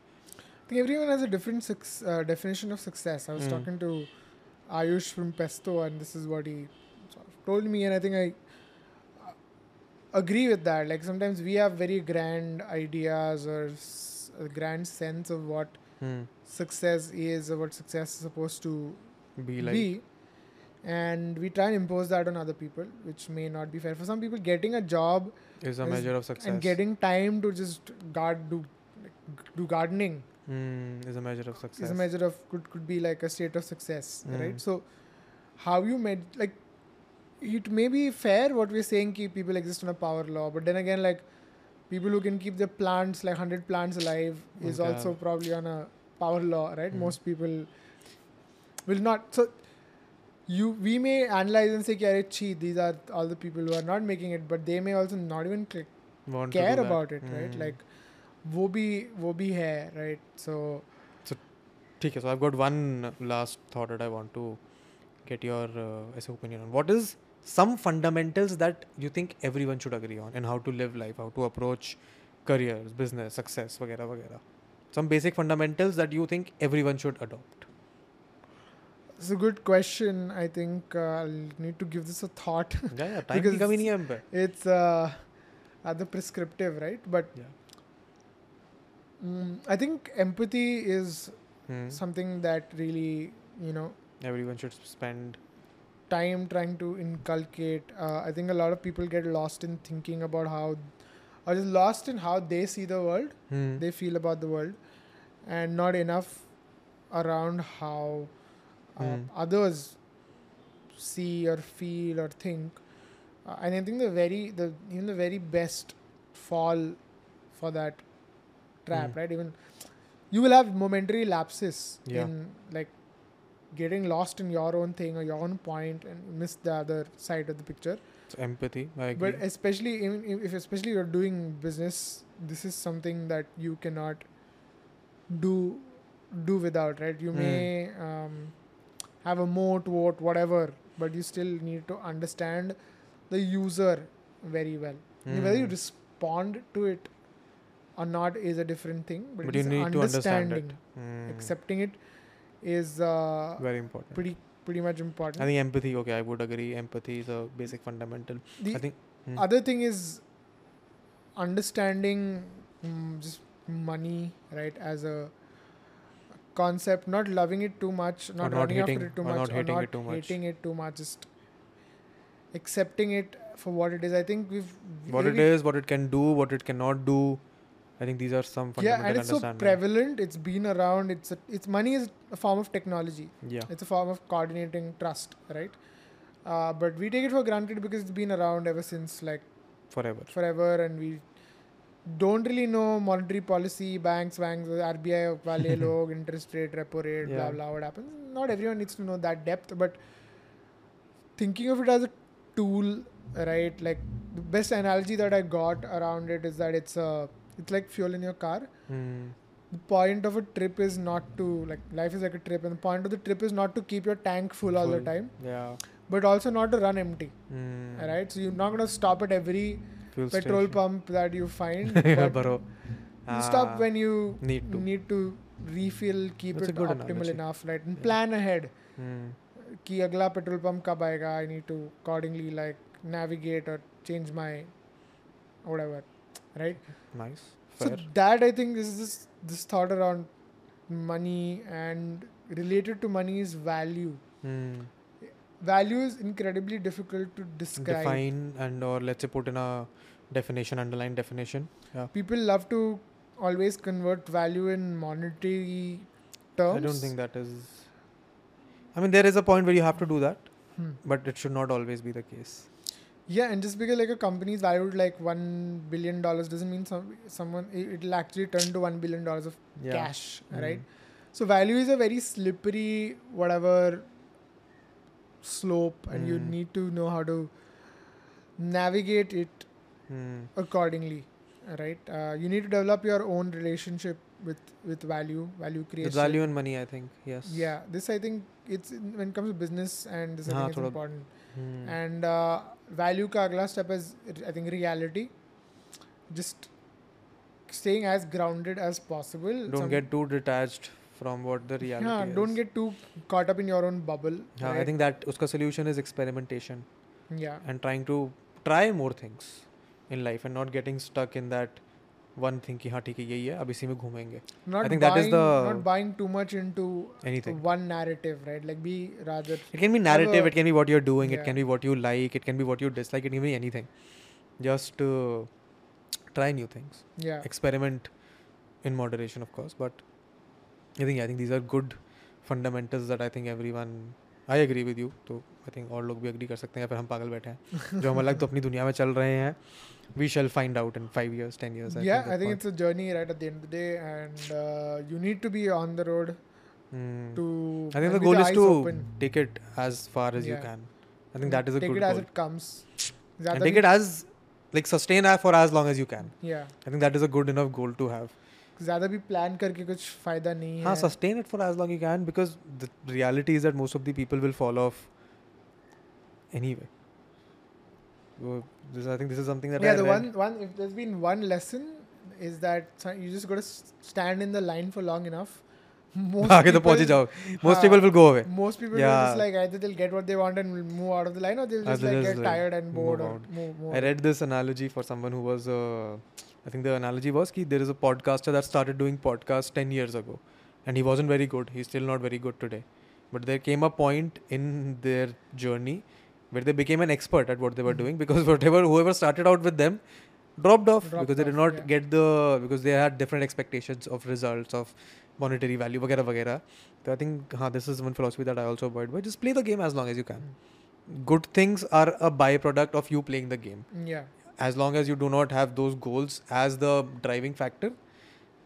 I think everyone has a different su- uh, definition of success. I was mm. talking to Ayush from Pesto, and this is what he sort of told me, and I think I uh, agree with that. Like sometimes we have very grand ideas or s- a grand sense of what mm. success is or what success is supposed to be like. Be, and we try and impose that on other people, which may not be fair. For some people, getting a job is a is measure of success, and getting time to just guard do do gardening mm, is a measure of success. Is a measure of could could be like a state of success, mm. right? So how you made like it may be fair what we're saying ki people exist on a power law, but then again like people who can keep their plants like hundred plants alive is okay. also probably on a power law, right? Mm. Most people will not so you we may analyze and say chi these are all the people who are not making it but they may also not even click, care about it right hmm. like वो भी वो भी है right so so ठीक है so I got one last thought I want to get your ऐसे opinion what is some fundamentals that you think everyone should agree on and how to live life how to approach career business success वगैरह वगैरह some basic fundamentals that you think everyone should adopt It's a good question. I think uh, I'll need to give this a thought. Yeah, yeah. Time because it's, it's uh, the prescriptive, right? But yeah. Mm, I think empathy is Hmm. something that really, you know, everyone should spend time trying to inculcate. Uh, I think a lot of people get lost in thinking about how, or just lost in how they see the world, hmm. they feel about the world, and not enough around how uh, Hmm. others see or feel or think. Uh, and I think the very the even the very best fall for that trap, Hmm. right? Even you will have momentary lapses Yeah. in like getting lost in your own thing or your own point and miss the other side of the picture. so empathy I agree But especially even if- especially you're doing business, this is something that you cannot do do without, right? You Hmm. may um, have a moat, vote, whatever, but you still need to understand the user very well. Whether you respond to it or not is a different thing, but, but you need to understand understanding, it Hmm. accepting it is uh, very important pretty pretty much important. I think empathy okay I would agree empathy is a basic fundamental the I think hmm. other thing is understanding mm, just money right as a concept not loving it too much not, not running hating- after it too much not hating not it too much. hating it too much just accepting it for what it is i think we've what it maybe- is, what it can do, what it cannot do. I think these are some fundamental yeah and it's so prevalent. It's been around. It's a, it's money is a form of technology. Yeah, it's a form of coordinating trust right? Uh, but we take it for granted because it's been around ever since like forever. forever and we don't really know monetary policy banks banks RBI wale log interest rate repo rate blah Yeah. blah what happens. Not everyone needs to know that depth but thinking of it as a tool right? Like the best analogy that I got around it is that it's a it's like fuel in your car Hmm. the point of a trip is not to like life is like a trip and the point of the trip is not to keep your tank full, all the Full. time Yeah. but also not to run empty Hmm. right so you're not going to stop at every Fuel petrol station. pump that you find yeah, but bro. you stop Ah, when you need to. need to refill keep That's a it good optimal analogy. enough right and Yeah. plan ahead Hmm. कि अगला petrol pump कब आएगा I need to accordingly like navigate or change my whatever right Nice. so that i think is this this thought around money and related to money is value Hmm. value is incredibly difficult to describe Define and or let's say put in a definition, underline definition. Yeah. people love to always convert value in monetary terms I don't think that is. I mean, there is a point where you have to do that, Hmm. but it should not always be the case yeah and just because like a company's valued like one billion dollars doesn't mean some someone it'll actually turn to one billion dollars of yeah. cash mm-hmm. right so value is a very slippery whatever slope and mm. you need to know how to navigate it mm. accordingly right uh, you need to develop your own relationship with with value value creation the value and money i think yes yeah this i think it's when it comes to business and this ah, i uh-huh, think is important hmm. and uh, value का अगला step is I think reality. just staying as grounded as possible. don't Some- get too detached from what the reality yeah, is don't get too caught up in your own bubble. हाँ, I right? think that uska solution is experimentation yeah. and trying to try more things in life and not getting stuck in that one thing हाँ ठीक है यही है अब इसी में घूमेंगे। Just try new things experiment in moderation of course these are good fundamentals one I think और लोग भी अग्री कर सकते हैं या फिर हम पागल बैठे हैं। जो हम अलग तो अपनी दुनिया में चल रहे हैं we shall find out in five years ten years या I think it's a journey right at the end the day and you need to be on the road to I think the goal is to take it as far as you can I think that is a good goal it comes ज़्यादा take it as like sustain for as long as you can या I think that is a good enough goal to have ज़्यादा भी plan करके कुछ फ़ायदा नहीं हाँ sustain it for as long you can because the reality is that most of the people will follow of anyway. This, I think this is something that yeah. I the read. one one if there's been one lesson is that you just got to stand in the line for long enough. Most people, most people will go away. Most people yeah. will just like either they'll get what they want and move out of the line, or they'll just get like tired and bored. Move or move, move I read this analogy for someone who was. Uh, I think the analogy was that there is a podcaster that started doing podcasts 10 years ago and he wasn't very good. He's still not very good today. But there came a point in their journey where they became an expert at what they were Mhm. doing because whatever whoever started out with them dropped off Dropped because they did off, not yeah. get the because they had different expectations of results of monetary value वगैरह वगैरह so I think हाँ this is one philosophy that I also avoid but just play the game as long as you can good things are a byproduct of you playing the game yeah as long as you do not have those goals as the driving factor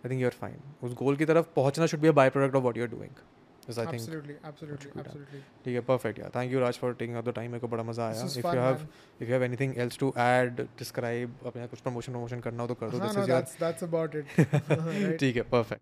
I think you're fine उस goal की तरफ पहुंचना should be a byproduct of what you're doing Because I think absolutely absolutely absolutely ठीक है perfect yeah thank you Raj for taking out the time मेरे को बड़ा मज़ा आया if fun you have man. if you have anything else to add describe अपने कुछ promotion promotion करना हो तो कर दो हाँ, this no is your that's that's about it ठीक है perfect